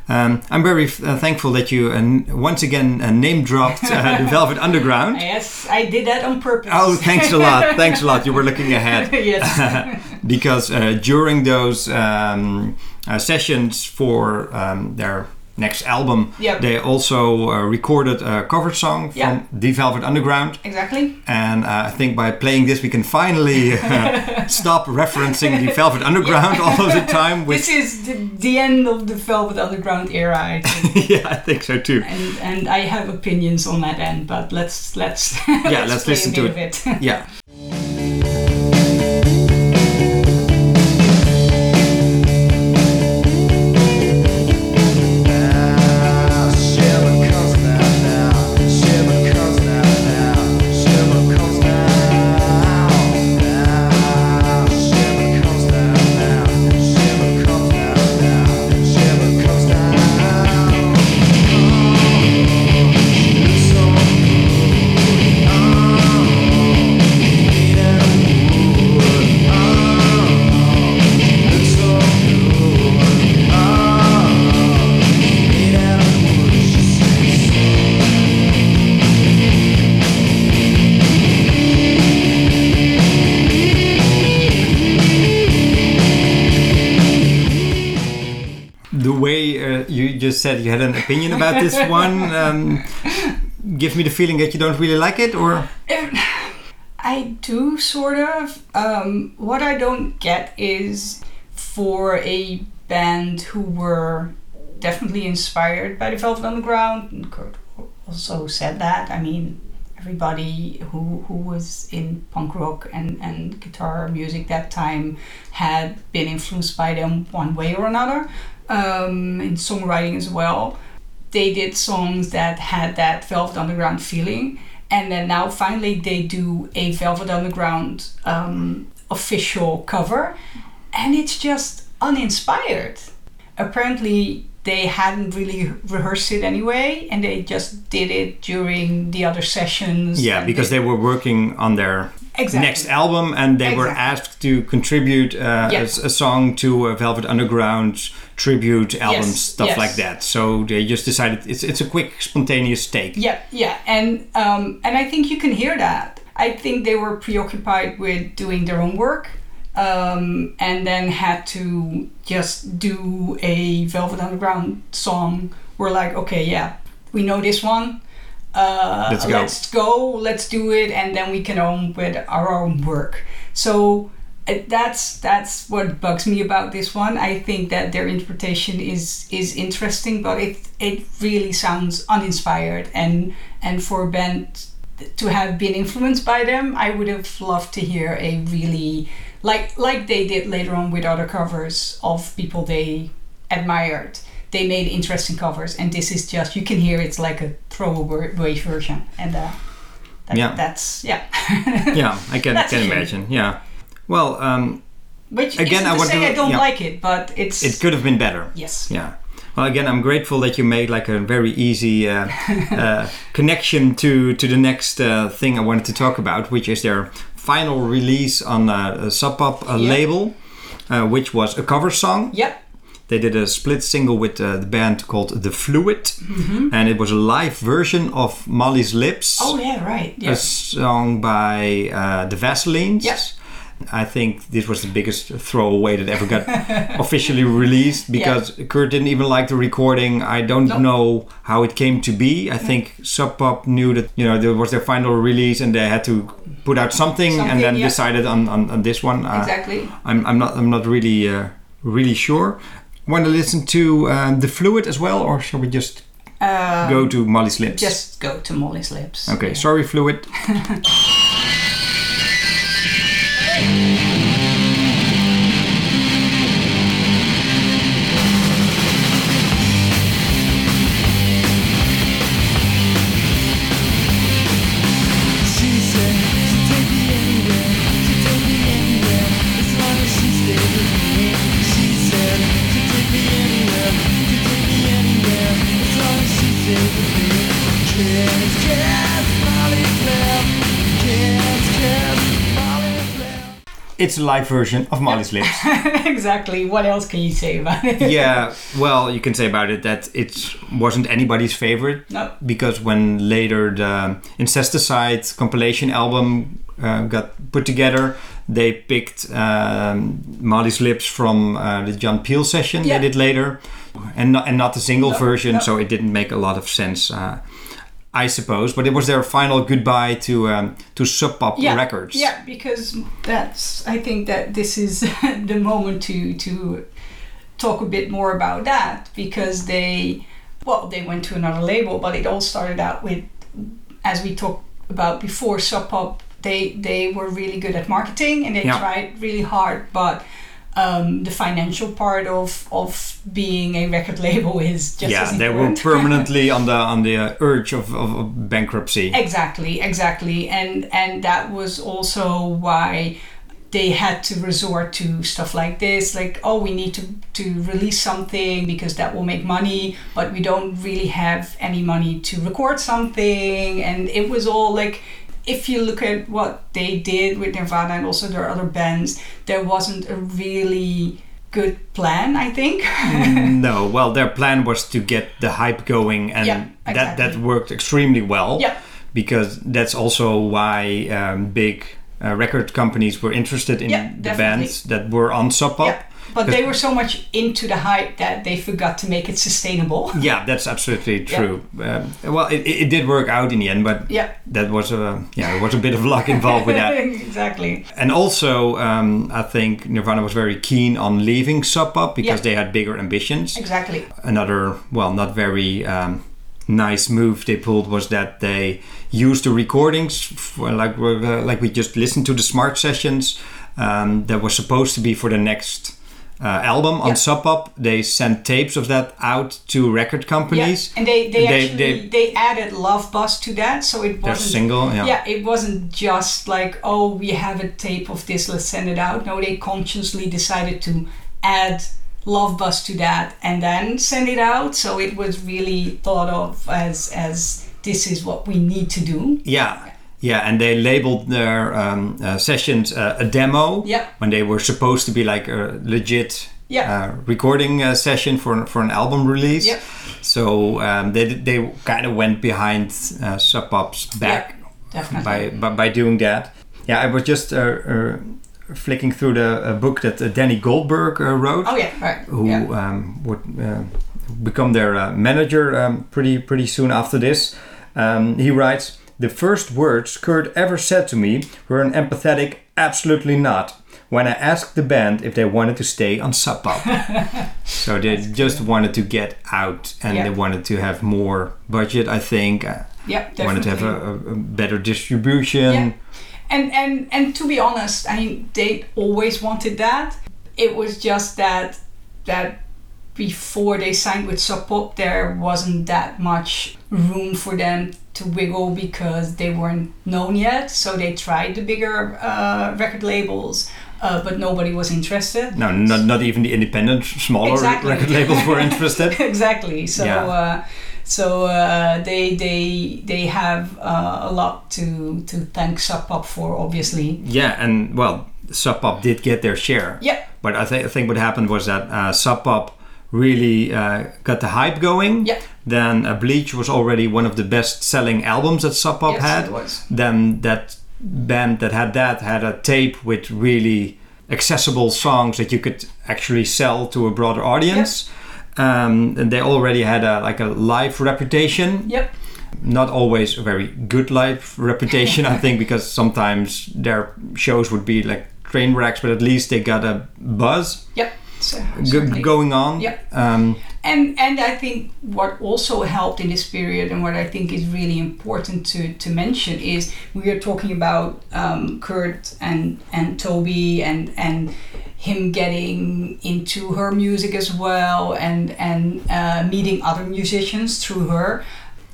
Um, I'm very uh, thankful that you uh, once again uh, name dropped uh, the Velvet Underground. Yes, I did that on purpose. Oh, thanks a lot. Thanks a lot. You were looking ahead. yes. because uh, during those um, uh, sessions for um, their next album, Yep. they also uh, recorded a cover song from Yeah. The Velvet Underground. exactly. And uh, I think by playing this, we can finally uh, stop referencing the Velvet Underground all of the time. This is the, the end of the Velvet Underground era, I think. yeah, I think so too. and and I have opinions on that end, but let's let's Yeah, let's play listen to it. Yeah. The way uh, you just said you had an opinion about this one um, gives me the feeling that you don't really like it, or I do sort of. Um, what I don't get is for a band who were definitely inspired by the Velvet Underground. and Kurt also said that. I mean, everybody who who was in punk rock and and guitar music that time had been influenced by them one way or another. Um, in songwriting as well they did songs that had that Velvet Underground feeling, and then now finally they do a Velvet Underground um, official cover, and it's just uninspired. Apparently, they hadn't really rehearsed it anyway, and they just did it during the other sessions. yeah, because they were working on their Exactly. next album and they were asked to contribute uh, Yeah. a, a song to a Velvet Underground tribute album, Yes, stuff yes. like that. So they just decided it's it's a quick, spontaneous take. Yeah, yeah, and um, and I think you can hear that. I think they were preoccupied with doing their own work, um, and then had to just do a Velvet Underground song. We're like, okay, yeah, we know this one. Uh, Let's go. Let's go. Let's do it, and then we can own with our own work. So uh, that's that's what bugs me about this one. I think that their interpretation is is interesting, but it it really sounds uninspired. And and for a band to have been influenced by them, I would have loved to hear a really like like they did later on with other covers of people they admired. They made interesting covers, and this is just you can hear it's like a throwaway version, and uh, that, Yeah. that's yeah. Yeah, I can can imagine. Yeah. Well, um, Which Again, I want say to- I don't yeah. like it, but it's it could have been better. yes. Yeah. Well, again, I'm grateful that you made like a very easy uh, uh, connection to to the next uh, thing I wanted to talk about, which is their final release on uh, a Sub Pop Yeah. label, uh, which was a cover song. Yep. They did a split single with uh, the band called The Fluid, and it was a live version of Molly's Lips, Mm-hmm. Oh yeah, right. a Yeah. song by uh, the Vaselines. Yes. I think this was the biggest throwaway that ever got officially released because Kurt didn't even like the recording. I don't No. know how it came to be. I think Sub Pop knew that you know there was their final release and they had to put out something, and then yeah. decided on, on, on this one. Uh, Exactly. I'm, I'm not I'm not really uh, really sure. Want to listen to um, the Fluid as well, or shall we just Um, go to Molly's Lips? Just go to Molly's Lips. Okay, sorry, Fluid. It's a live version of Molly's Lips. exactly. What else can you say about it? yeah, well, you can say about it that it wasn't anybody's favorite No. because when later the Incesticide compilation album uh, got put together, they picked um, Molly's Lips from uh, the John Peel session Yeah. they did later, and not, and not the single No, version, no. so it didn't make a lot of sense. Uh, I suppose, but it was their final goodbye to um, to Sub Pop yeah, Records. Yeah, because that's. I think that this is the moment to to talk a bit more about that because they, well, they went to another label, but it all started out with, as we talked about before, Sub Pop. They they were really good at marketing and they Yeah. tried really hard, but. Um, the financial part of of being a record label is just yeah, they were permanently on the on the uh, urge of, of, of bankruptcy. Exactly, exactly, and and that was also why they had to resort to stuff like this, like oh, we need to to release something because that will make money, but we don't really have any money to record something, and it was all like. If you look at what they did with Nirvana and also their other bands, there wasn't a really good plan, I think. no, well, their plan was to get the hype going, and Yeah, that that worked extremely well. Yeah. Because that's also why um, big uh, record companies were interested in Yeah, the definitely. bands that were on Sub Pop. Yeah, but they were so much into the hype that they forgot to make it sustainable. Yeah, that's absolutely true. Um, well, it, it it did work out in the end, but Yeah. that was a yeah, there was a bit of luck involved with that. exactly. And also, um, I think Nirvana was very keen on leaving Sub Pop because Yeah. they had bigger ambitions. Exactly. Another, well, not very um, nice move they pulled was that they used the recordings, for, like uh, like we just listened to the Smart sessions um, that was supposed to be for the next. Uh, album on Yeah. Sub Pop, they sent tapes of that out to record companies. Yeah. And they, they, They- actually they, added Love Buzz to that, so it wasn't single, yeah. yeah, it wasn't just like oh we have a tape of this, let's send it out. No, they consciously decided to add Love Buzz to that and then send it out. So it was really thought of as as this is what we need to do. Yeah, yeah, and they labeled their um, uh, sessions uh, a demo Yeah. when they were supposed to be like a legit Yeah. uh, recording uh, session for for an album release. Yep. So um, they they kind of went behind uh, Sub Pop's back definitely. by, by by doing that. Yeah, I was just uh, uh, flicking through the uh, book that uh, Danny Goldberg uh, wrote Oh yeah, right. who yeah. um, would uh, become their uh, manager um, pretty pretty soon after this. Um, he writes, "The first words Kurt ever said to me were an empathetic "absolutely not." When I asked the band if they wanted to stay on Sub Pop, so they just wanted to get out and Yeah. they wanted to have more budget. I think uh, yeah, definitely. wanted to have a, a, a better distribution. Yeah. And and and to be honest, I mean they always wanted that. It was just that that before they signed with Sub Pop, there wasn't that much room for them to wiggle because they weren't known yet. So they tried the bigger uh, record labels, uh, but nobody was interested. No, not, not even the independent, smaller Exactly. record labels were interested. exactly. So Yeah. uh, so uh, they they they have uh, a lot to to thank Sub Pop for, obviously. Yeah, and well, Sub Pop did get their share. Yeah. But I, th- I think what happened was that uh, Sub Pop really uh, got the hype going. Yeah. Then uh, Bleach was already one of the best selling albums that Sub Pop Yes, had. it was. Then that band that had that had a tape with really accessible songs that you could actually sell to a broader audience. Um, and they already had a like a live reputation Yep. not always a very good live reputation, I think, because sometimes their shows would be like train wrecks, but at least they got a buzz Yep. So, certainly. going on. Yep. Um, and and I think what also helped in this period, and what I think is really important to, to mention is we are talking about um, Kurt and and Tobi and and him getting into her music as well, and and uh, meeting other musicians through her.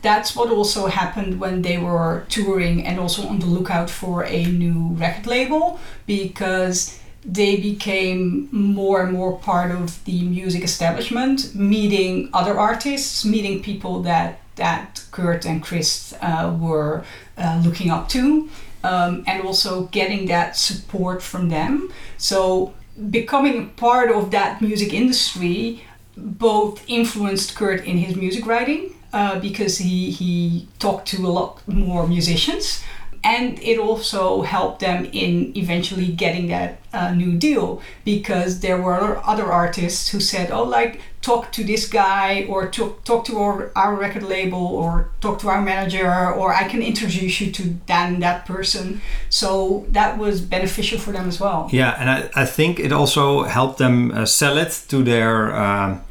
That's what also happened when they were touring and also on the lookout for a new record label because they became more and more part of the music establishment, meeting other artists, meeting people that that Kurt and Chris uh, were uh, looking up to, um, and also getting that support from them. So becoming part of that music industry both influenced Kurt in his music writing uh, because he he talked to a lot more musicians and it also helped them in eventually getting that uh, new deal because there were other artists who said oh like talk to this guy or talk, talk to our, our record label or talk to our manager or i can introduce you to and that person so that was beneficial for them as well yeah, and I, I think it also helped them uh, sell it to their um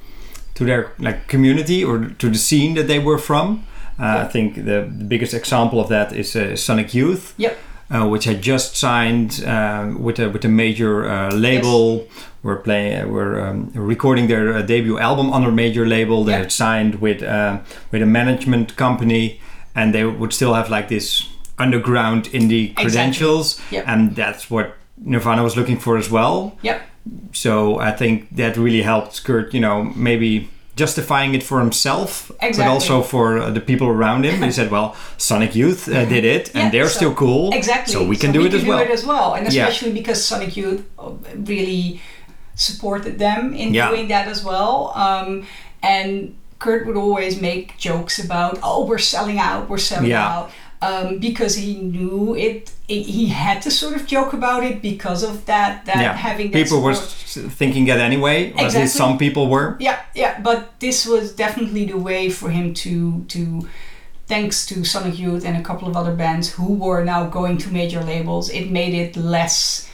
to their like community or to the scene that they were from. Uh, I think the, the biggest example of that is uh, Sonic Youth. yep uh, which I just signed um, with a with a major uh, label. We're playing, we're um, recording their uh, debut album on a major label. They Yeah. had signed with uh, with a management company, and they would still have like this underground indie credentials, Yep. and that's what Nirvana was looking for as well. yep So I think that really helped Kurt, you know, maybe justifying it for himself, but also for uh, the people around him. He said, "Well, Sonic Youth uh, did it, and Yeah, they're so- still cool, Exactly. So we can do it as well." it as well, and Yeah. especially because Sonic Youth uh, really supported them in Yeah. doing that as well. Um, and Kurt would always make jokes about, "Oh, we're selling out, we're selling Yeah. out," um, because he knew it, it. He had to sort of joke about it because of that. That yeah, having that people were support. s- thinking that anyway, or at Exactly. least some people were. Yeah, yeah, but this was definitely the way for him to to thanks to Sonic Youth and a couple of other bands who were now going to major labels, it made it less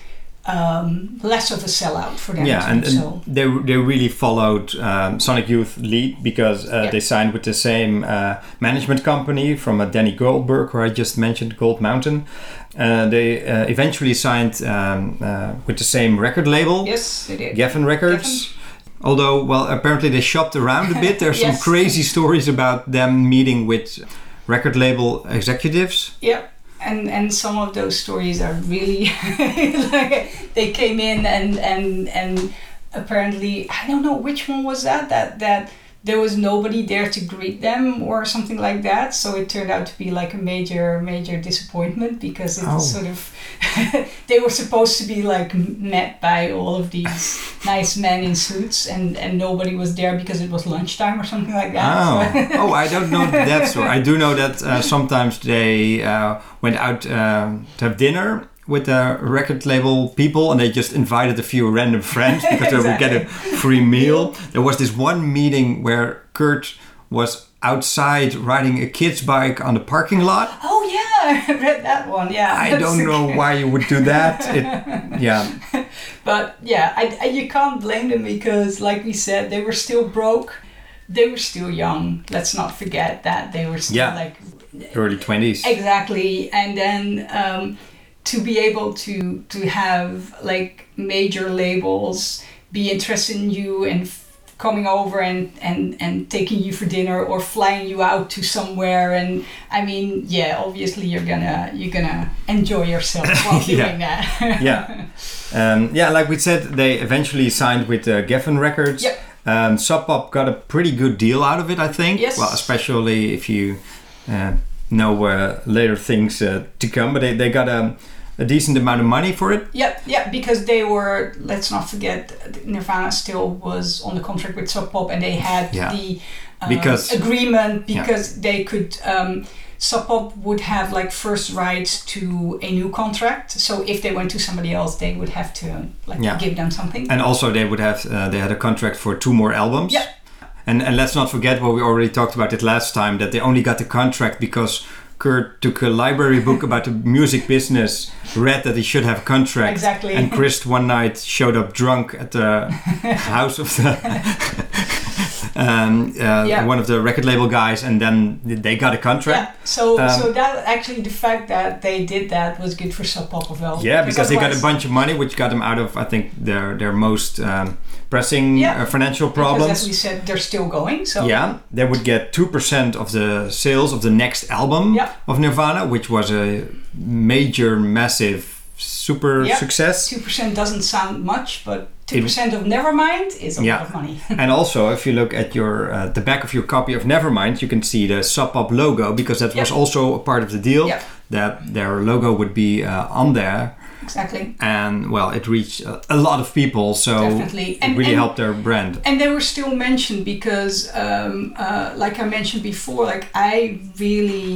um, less of a sellout for them. Yeah, and, and so. they they really followed um, Sonic Youth lead because uh, Yeah. they signed with the same uh, management company from uh, Danny Goldberg, who I just mentioned, Gold Mountain. Uh, they uh, eventually signed um, uh, with the same record label. yes, they did. Geffen Records. Although, well, apparently they shopped around a bit. There's some crazy stories about them meeting with record label executives. Yep. And and some of those stories are really like they came in and and and apparently I don't know which one was that that that there was nobody there to greet them or something like that. So it turned out to be like a major major disappointment because it Oh. was sort of they were supposed to be like met by all of these nice men in suits and and nobody was there because it was lunchtime or something like that. Oh, So- oh, I don't know that story. I do know that uh, sometimes they uh, went out uh, to have dinner with the record label people, and they just invited a few random friends because they would get a free meal. There was this one meeting where Kurt was outside riding a kid's bike on the parking lot. Oh yeah, I read that one. Yeah, I don't know why you would do that. It, yeah, But yeah, I, I, you can't blame them because, like we said, they were still broke. They were still young. Let's not forget that they were still Yeah. like early twenties. exactly. And then um, to be able to to have like major labels be interested in you and f- coming over and, and and taking you for dinner or flying you out to somewhere and I mean yeah obviously you're gonna you're gonna enjoy yourself while Yeah. doing that yeah. Um, yeah, like we said, they eventually signed with uh, Geffen Records. Yep. Um, Sub Pop got a pretty good deal out of it, I think. Yes. Well, especially if you uh, know uh, later things uh, to come, but they, they got a, a decent amount of money for it. Yep, yep, because they were. Let's not forget, Nirvana still was on the contract with Sub Pop, and they had Yeah. the um, Because- agreement Yeah. because they could um, Sub Pop would have like first rights to a new contract. So if they went to somebody else, they would have to like Yeah. give them something. And also, they would have uh, they had a contract for two more albums. Yeah. And and let's not forget what we already talked about it last time that they only got the contract because Kurt took a library book about the music business, read that he should have a contract. Exactly. And Chris one night showed up drunk at the house of the um, uh, Yeah. one of the record label guys, and then they got a contract. yeah. So Um, so that actually the fact that they did that was good for Sub Pop as well. Yeah, because they got a bunch of money, which got them out of, I think, their their most um, pressing Yeah. uh, financial Because problems. as we said, they're still going. So Yeah, they would get two percent of the sales of the next album Yeah. of Nirvana, which was a major, massive, super Yeah. success. two percent doesn't sound much, but two percent of Nevermind is a Yeah. lot of money. and also, if you look at your uh, the back of your copy of Nevermind, you can see the Sub Pop logo because that was also a part of the deal. Yep. That their logo would be uh, on there, exactly. and well, it reached a, a lot of people, so Definitely. it And- really and- helped their brand. and they were still mentioned because um, uh, like i mentioned before like i really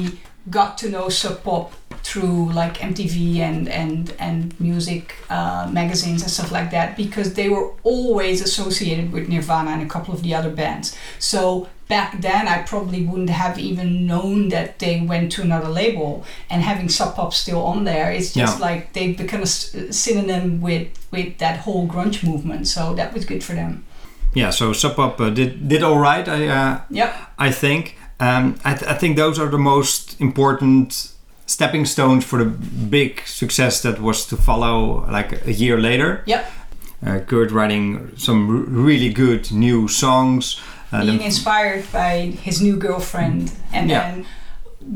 got to know sub pop through like mtv and and and music uh, magazines and stuff like that because they were always associated with nirvana and a couple of the other bands so back then i probably wouldn't have even known that they went to another label and having sub pop still on there it's just Yeah. like they've become a synonym with with that whole grunge movement so that was good for them Yeah, so Sub Pop uh, did did all right. I uh, Yep. I think. Um, I, th- I think those are the most important stepping stones for the big success that was to follow like a year later. Yep. Uh, Kurt writing some r- really good new songs. Being inspired by his new girlfriend, and Yeah. then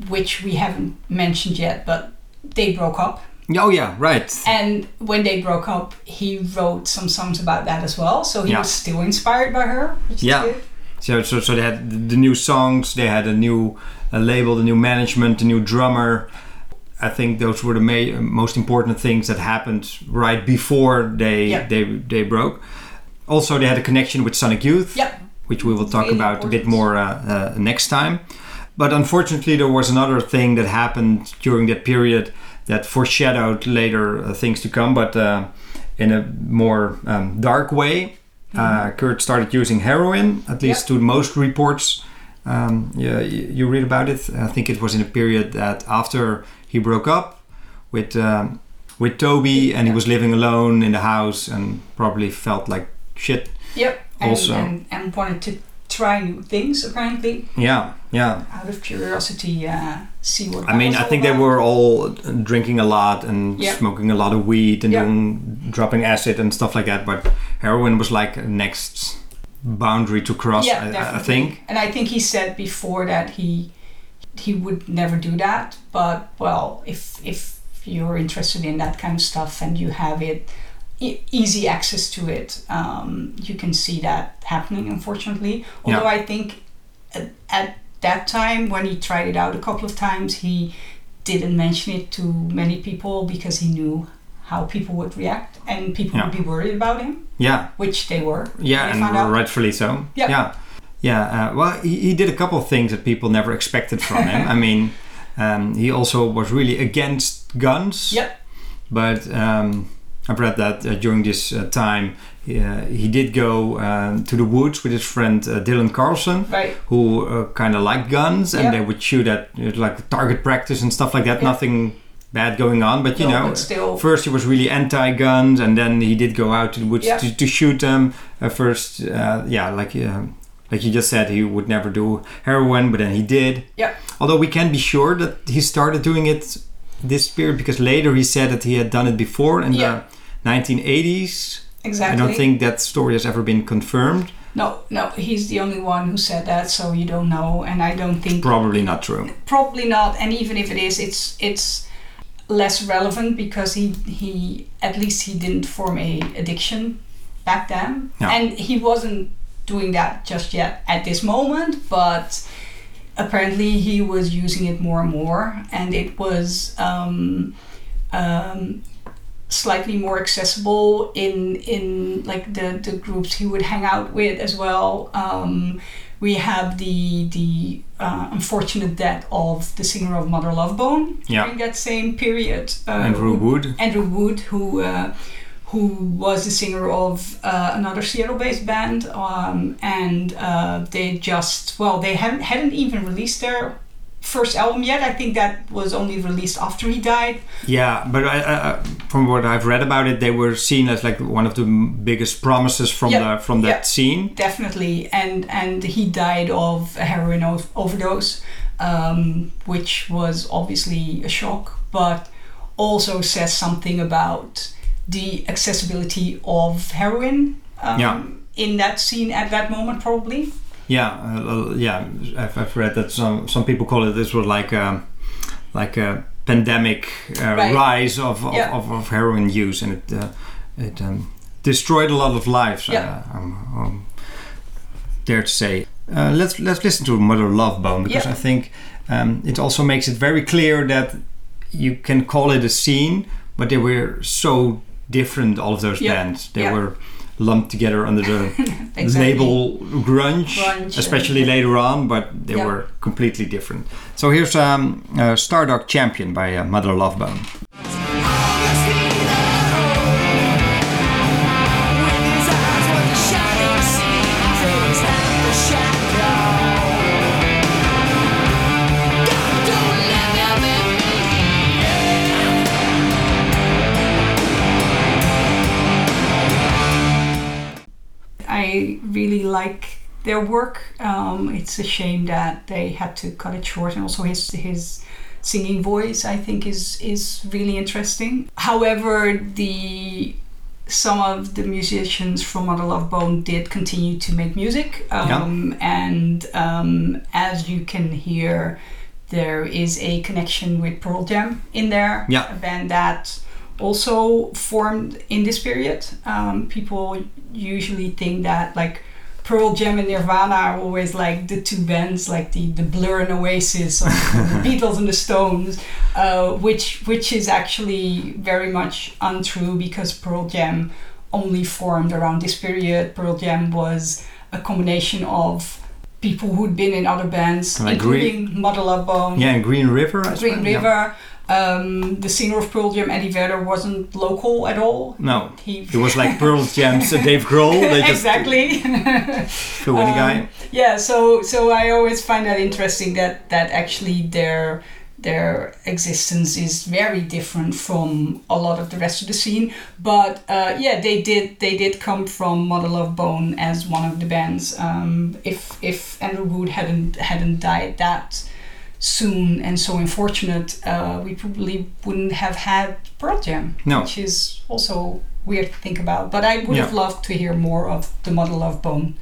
which we haven't mentioned yet, but they broke up. oh yeah, right. And when they broke up, he wrote some songs about that as well. So he Yeah. was still inspired by her, which Yeah. is good. So, so, so they had the- new songs, they had a new uh, label, the new management, the new drummer. I think those were the ma- most important things that happened right before they Yeah. they they broke. Also, they had a connection with Sonic Youth, Yep. Which we will talk Really about a bit more uh, uh, next time. But unfortunately, there was another thing that happened during that period that foreshadowed later uh, things to come, but uh, in a more um, dark way. Uh, Kurt started using heroin, at least Yep. to most reports. Um, yeah, you read about it. I think it was in a period that after he broke up with um, with Tobi, and he was living alone in the house, and probably felt like shit. Yep. And, Also- and, and wanted to try new things apparently Yeah, yeah. out of curiosity. Uh, see what. I mean, I think they were all drinking a lot and Yeah. smoking a lot of weed and Yeah. doing dropping acid and stuff like that. But heroin was like next boundary to cross. yeah, I- I, I think. And I think he said before that he he would never do that. But well, if if you're interested in that kind of stuff and you have it e- easy access to it, um, you can see that happening. Unfortunately, Yeah. although I think at, at that time when he tried it out a couple of times, he didn't mention it to many people because he knew how people would react and people Yeah. would be worried about him, Yeah, which they were. yeah, when they found and rightfully so. Yeah. yeah, yeah. Uh, well, he, he did a couple of things that people never expected from him. I mean, um, he also was really against guns. Yep. But um, I've read that uh, during this uh, time, he, uh, he did go um, to the woods with his friend uh, Dylan Carlson. Right. who uh, kind of liked guns and they would shoot at like target practice and stuff like that. Nothing bad going on, but you No, know, but first he was really anti-guns, and then he did go out to the woods to, to shoot them. Uh, first, uh, yeah, like uh, like you just said, he would never do heroin, but then he did. Yeah. Although we can be sure that he started doing it this period because later he said that he had done it before in Yeah. The 1980s. Exactly. I don't think that story has ever been confirmed. No, no, he's the only one who said that, so you don't know, and I don't think Probably not true. probably not. And even if it is, it's it's less relevant because he he at least he didn't form a addiction back then, Yeah. and he wasn't doing that just yet at this moment, but apparently he was using it more and more, and it was. Um, um, slightly more accessible in in like the the groups he would hang out with as well um, we have the the uh, unfortunate death of the singer of Mother Love Bone Yeah. during that same period. Uh, Andrew Wood. Andrew Wood, who uh, who was the singer of uh, another Seattle-based band, um, and uh, they just well, they hadn't hadn't even released their first album yet. I think that was only released after he died. Yeah, but I, I, from what I've read about it, they were seen as like one of the biggest promises from Yeah, the from that yeah. scene. definitely and and he died of a heroin overdose um, which was obviously a shock but also says something about the accessibility of heroin um, Yeah. in that scene at that moment probably Yeah, uh, uh, yeah. I've, I've read that some some people call it this was like a like a pandemic uh, Right. rise of of, Yeah. of of heroin use, and it uh, it um, destroyed a lot of lives. Yeah. Uh, um, um, dare to say. Uh, let's let's listen to Mother Love Bone because Yeah. I think um, it also makes it very clear that you can call it a scene, but they were so different. All of those bands, they were lumped together under the Exactly. label grunge, Grunge, especially uh, later on, but they Yeah. were completely different. So here's um, uh, Stardog Champion by uh, Mother Love I really like their work. Um, it's a shame that they had to cut it short, and also his his singing voice I think is is really interesting. However, the some of the musicians from Mother Love Bone did continue to make music, um, and um, as you can hear, there is a connection with Pearl Jam in there. Yeah. a band that also formed in this period. Um, people usually think that like Pearl Jam and Nirvana are always like the two bands, like the, the Blur and Oasis, or the Beatles and the Stones, uh, which which is actually very much untrue because Pearl Jam only formed around this period. Pearl Jam was a combination of people who'd been in other bands, Like including Mother Love Bone, Yeah, and Green River. Green River. yeah. Um, the singer of Pearl Jam, Eddie Vedder, wasn't local at all. No, He, it was like Pearl Jam's Dave Grohl. They just exactly. any guy. Um, yeah, so so I always find that interesting that that actually their their existence is very different from a lot of the rest of the scene. But uh, yeah, they did they did come from Mother Love Bone as one of the bands. Um, if if Andrew Wood hadn't hadn't died that soon and so unfortunate, uh, we probably wouldn't have had Pearl Jam, No. which is also weird to think about. But I would Yeah. have loved to hear more of the Mother Love Bone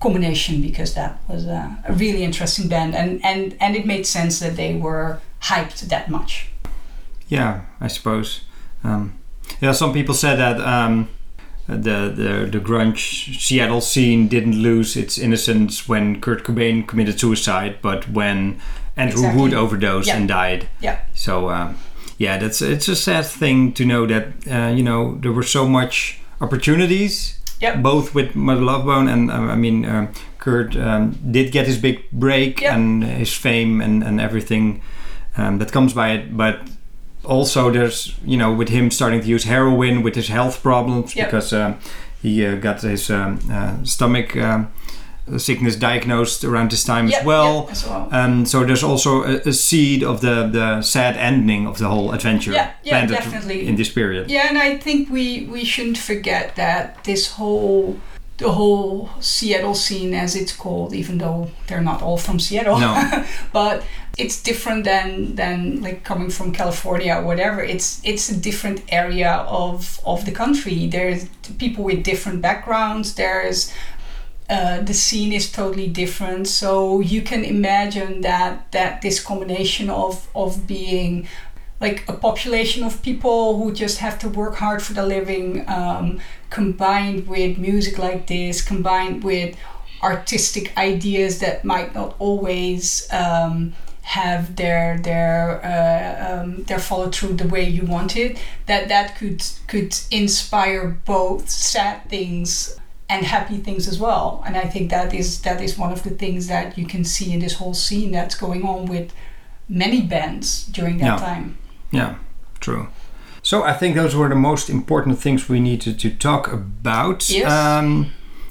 combination because that was a, a really interesting band and, and, and it made sense that they were hyped that much. Yeah, I suppose. Um, yeah, some people said that um, the, the the grunge Seattle scene didn't lose its innocence when Kurt Cobain committed suicide, but when Andrew Exactly. would overdose Yeah. and died. Yeah. So um, yeah, that's it's a sad thing to know that uh, you know there were so much opportunities. Yep. Both with Mother Love Bone and uh, I mean um, Kurt um, did get his big break Yep. and his fame and, and everything um, that comes by it, but also there's you know with him starting to use heroin with his health problems Yep. because um, he uh, got his um, uh, stomach um, sickness diagnosed around this time Yeah, as well. yeah, as well. Um, so there's also a, a seed of the, the sad ending of the whole adventure Yeah, yeah, planted definitely. in this period. Yeah, and I think we we shouldn't forget that this whole the whole Seattle scene, as it's called, even though they're not all from Seattle, No. but it's different than than like coming from California or whatever. It's it's a different area of of the country. There's people with different backgrounds. There's uh, the scene is totally different. So you can imagine that that this combination of of being like a population of people who just have to work hard for the living, um, combined with music like this, combined with artistic ideas that might not always um, have their their uh, um, their follow through the way you want it. That that could could inspire both sad things and happy things as well. And I think that is that is one of the things that you can see in this whole scene that's going on with many bands during that Yeah. time. Yeah, true. So I think those were the most important things we needed to talk about. Yes. Um,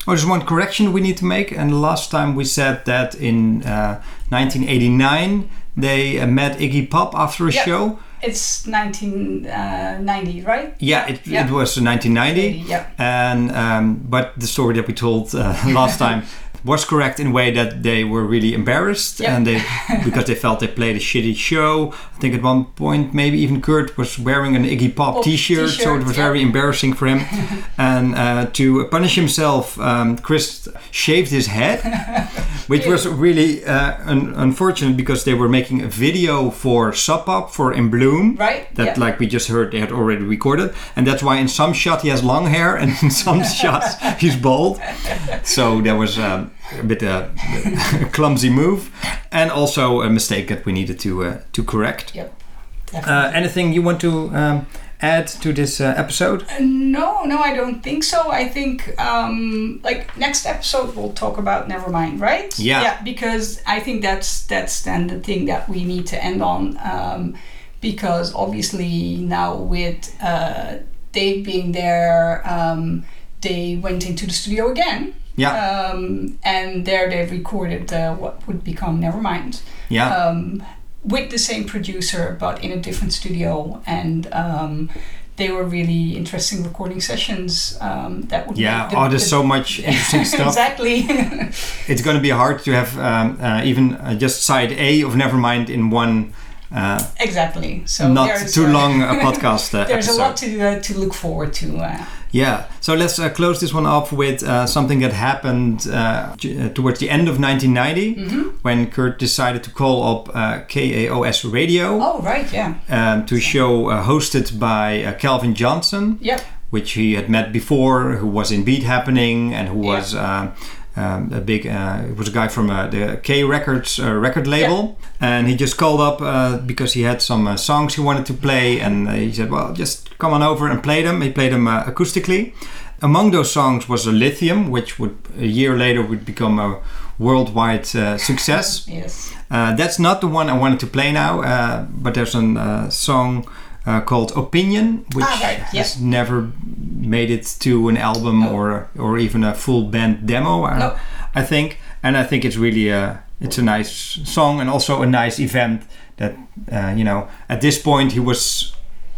oh, there's one correction we need to make. And last time we said that in uh, 1989 they uh, met Iggy Pop after a Yeah. show. It's 1990, right? Yeah, it, Yeah. it was 1990. Yeah. And um, but the story that we told uh, last time was correct in a way that they were really embarrassed Yeah. and they because they felt they played a shitty show. I think at one point maybe even Kurt was wearing an Iggy Pop Pop T-shirt, so it was yeah. very embarrassing for him. and uh, to punish himself, um, Chris shaved his head, which was really uh, un- unfortunate because they were making a video for Sub Pop for In Bloom Right? that yeah. like we just heard they had already recorded and that's why in some shot he has long hair and in some shots he's bald so there was um, a bit uh, a clumsy move and also a mistake that we needed to uh, to correct Yep. uh, anything you want to um, add to this uh, episode Uh, no, no, I don't think so. I think um, like next episode we'll talk about Nevermind, right? Yeah. Yeah, because I think that's that's then the thing that we need to end on, um, because obviously now with uh, Dave being there, um, they went into the studio again. Yeah. Um, and there they recorded uh, what would become Nevermind. Yeah. Um, with the same producer but in a different studio. And um, they were really interesting recording sessions um, that would yeah. the- oh there's the- so much interesting stuff. Exactly. It's going to be hard to have um, uh, even uh, just side a of nevermind in one uh, exactly so not too long a podcast uh, there's episode. a lot to uh, to look forward to uh, Yeah, so let's uh, close this one off with uh, something that happened towards the end of 1990 Mm-hmm. when Kurt decided to call up uh, KAOS Radio oh right yeah um, to a show uh, hosted by uh, Calvin Johnson, yep which he had met before, who was in Beat Happening and who Yeah. was. Uh, um, a big, uh, it was a guy from uh, the K Records uh, record label, and he just called up uh, because he had some uh, songs he wanted to play, and uh, he said, "Well, just come on over and play them." He played them uh, acoustically. Among those songs was a Lithium, which would a year later would become a worldwide uh, success. yes Uh, that's not the one I wanted to play now, uh, but there's a uh, song uh, called Opinion, which Ah, right, has never made it to an album No. or or even a full band demo. Uh, No. I think, and I think it's really a it's a nice song and also a nice event that uh, you know at this point he was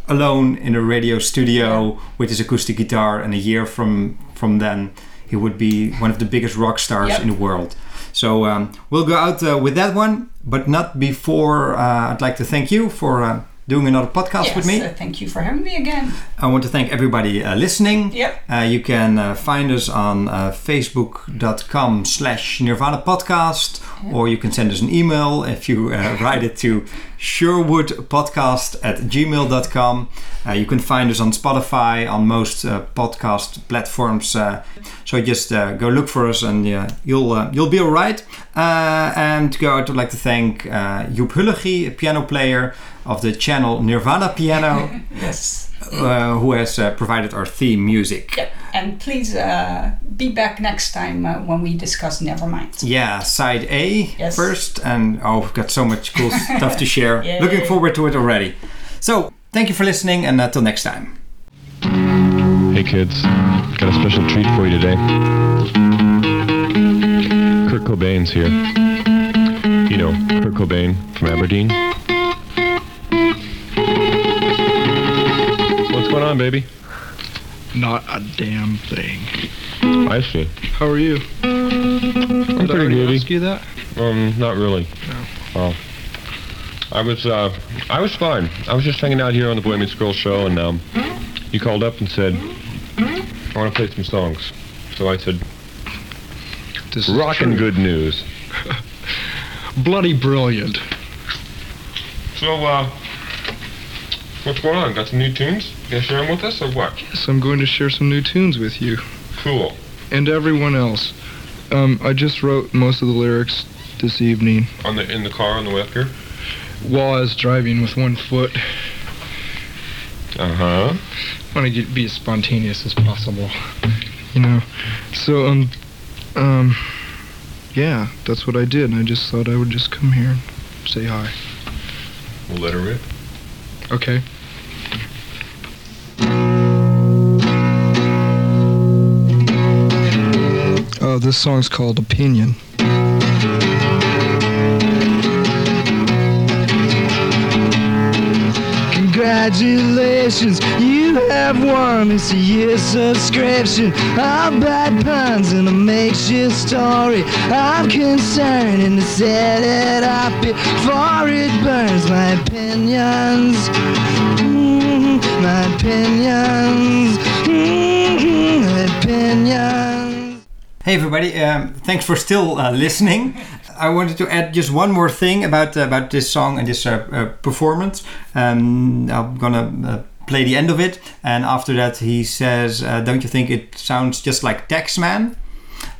alone in a radio studio with his acoustic guitar, and a year from from then he would be one of the biggest rock stars Yep. in the world. So um, we'll go out uh, with that one, but not before uh, I'd like to thank you for uh, doing another podcast yes with me. uh, thank you for having me again I want to thank everybody uh, listening. Yep. Uh, you can uh, find us on uh, facebook.com slash Nirvana podcast, or you can send us an email if you uh, write it to sherwoodpodcast at gmail.com. Uh, you can find us on Spotify, on most uh, podcast platforms. Uh, so just uh, go look for us and you'll uh, you'll be alright. Uh, and go, I'd like to thank uh, Joep a piano player of the channel Nirvana Piano yes uh, who has uh, provided our theme music. yep and please uh, be back next time uh, when we discuss Nevermind Yeah, side A Yes. first, and oh, we've got so much cool stuff to share. Yay. Looking forward to it already. So, thank you for listening, and until next time. Hey kids, got a special treat for you today. Kurt Cobain's here. You know, Kurt Cobain from Aberdeen. Going on, baby? Not a damn thing. I see. How are you? I'm Did pretty already ask you that? Um, not really. No. Well, I was, uh, I was fine. I was just hanging out here on the Boy Meets Girl show, and um, you called up and said, "I want to play some songs." So I said, This is "Rockin' good news." Bloody brilliant. So, uh, what's going on? Got some new tunes? You Gonna share them with us, or what? Yes, I'm going to share some new tunes with you Cool. and everyone else. Um, I just wrote most of the lyrics this evening On the in the car on the way up here. while I was driving with one foot. Uh huh. want to get, be as spontaneous as possible. you know. So um, um, yeah, that's what I did. And I just thought I would just come here and say hi. We'll let her rip. Okay. Oh, this song's called Opinion. Congratulations, you have won this year's subscription. I'll bad puns and a makeshift story. I'm concerned and to set it up before it burns my opinions. Mm, my opinions. Mm, my opinions. Hey everybody, um, thanks for still uh, listening. I wanted to add just one more thing about uh, about this song and this uh, uh, performance. Um, I'm gonna uh, play the end of it, and after that he says, uh, "Don't you think it sounds just like Taxman?"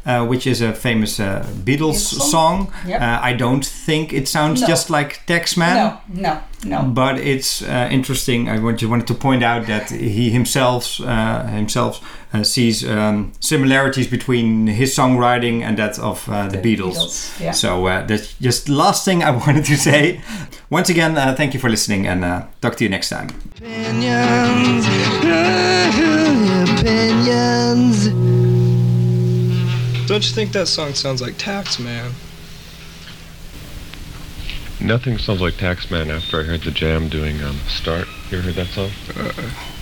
Uh, which is a famous uh, Beatles Beatles song. song? Yep. Uh, I don't think it sounds No. just like Taxman. No, no, no. But it's uh, interesting. I want- just wanted to point out that he himself uh, himself uh, sees um, similarities between his songwriting and that of uh, the, Beatles. Beatles, yeah. So uh, that's just last thing I wanted to say. Once again, uh, thank you for listening, and uh, talk to you next time. opinions. opinions. Don't you think that song sounds like Taxman? Nothing sounds like Taxman after I heard the Jam doing um, Start. You ever heard that song?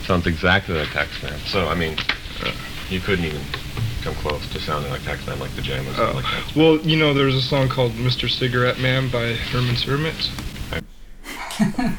Sounds exactly like Taxman. So, I mean, uh, you couldn't even come close to sounding like Taxman like the Jam was Oh. like that. Well, you know, there's a song called Mr. Cigarette Man by Herman Sermons.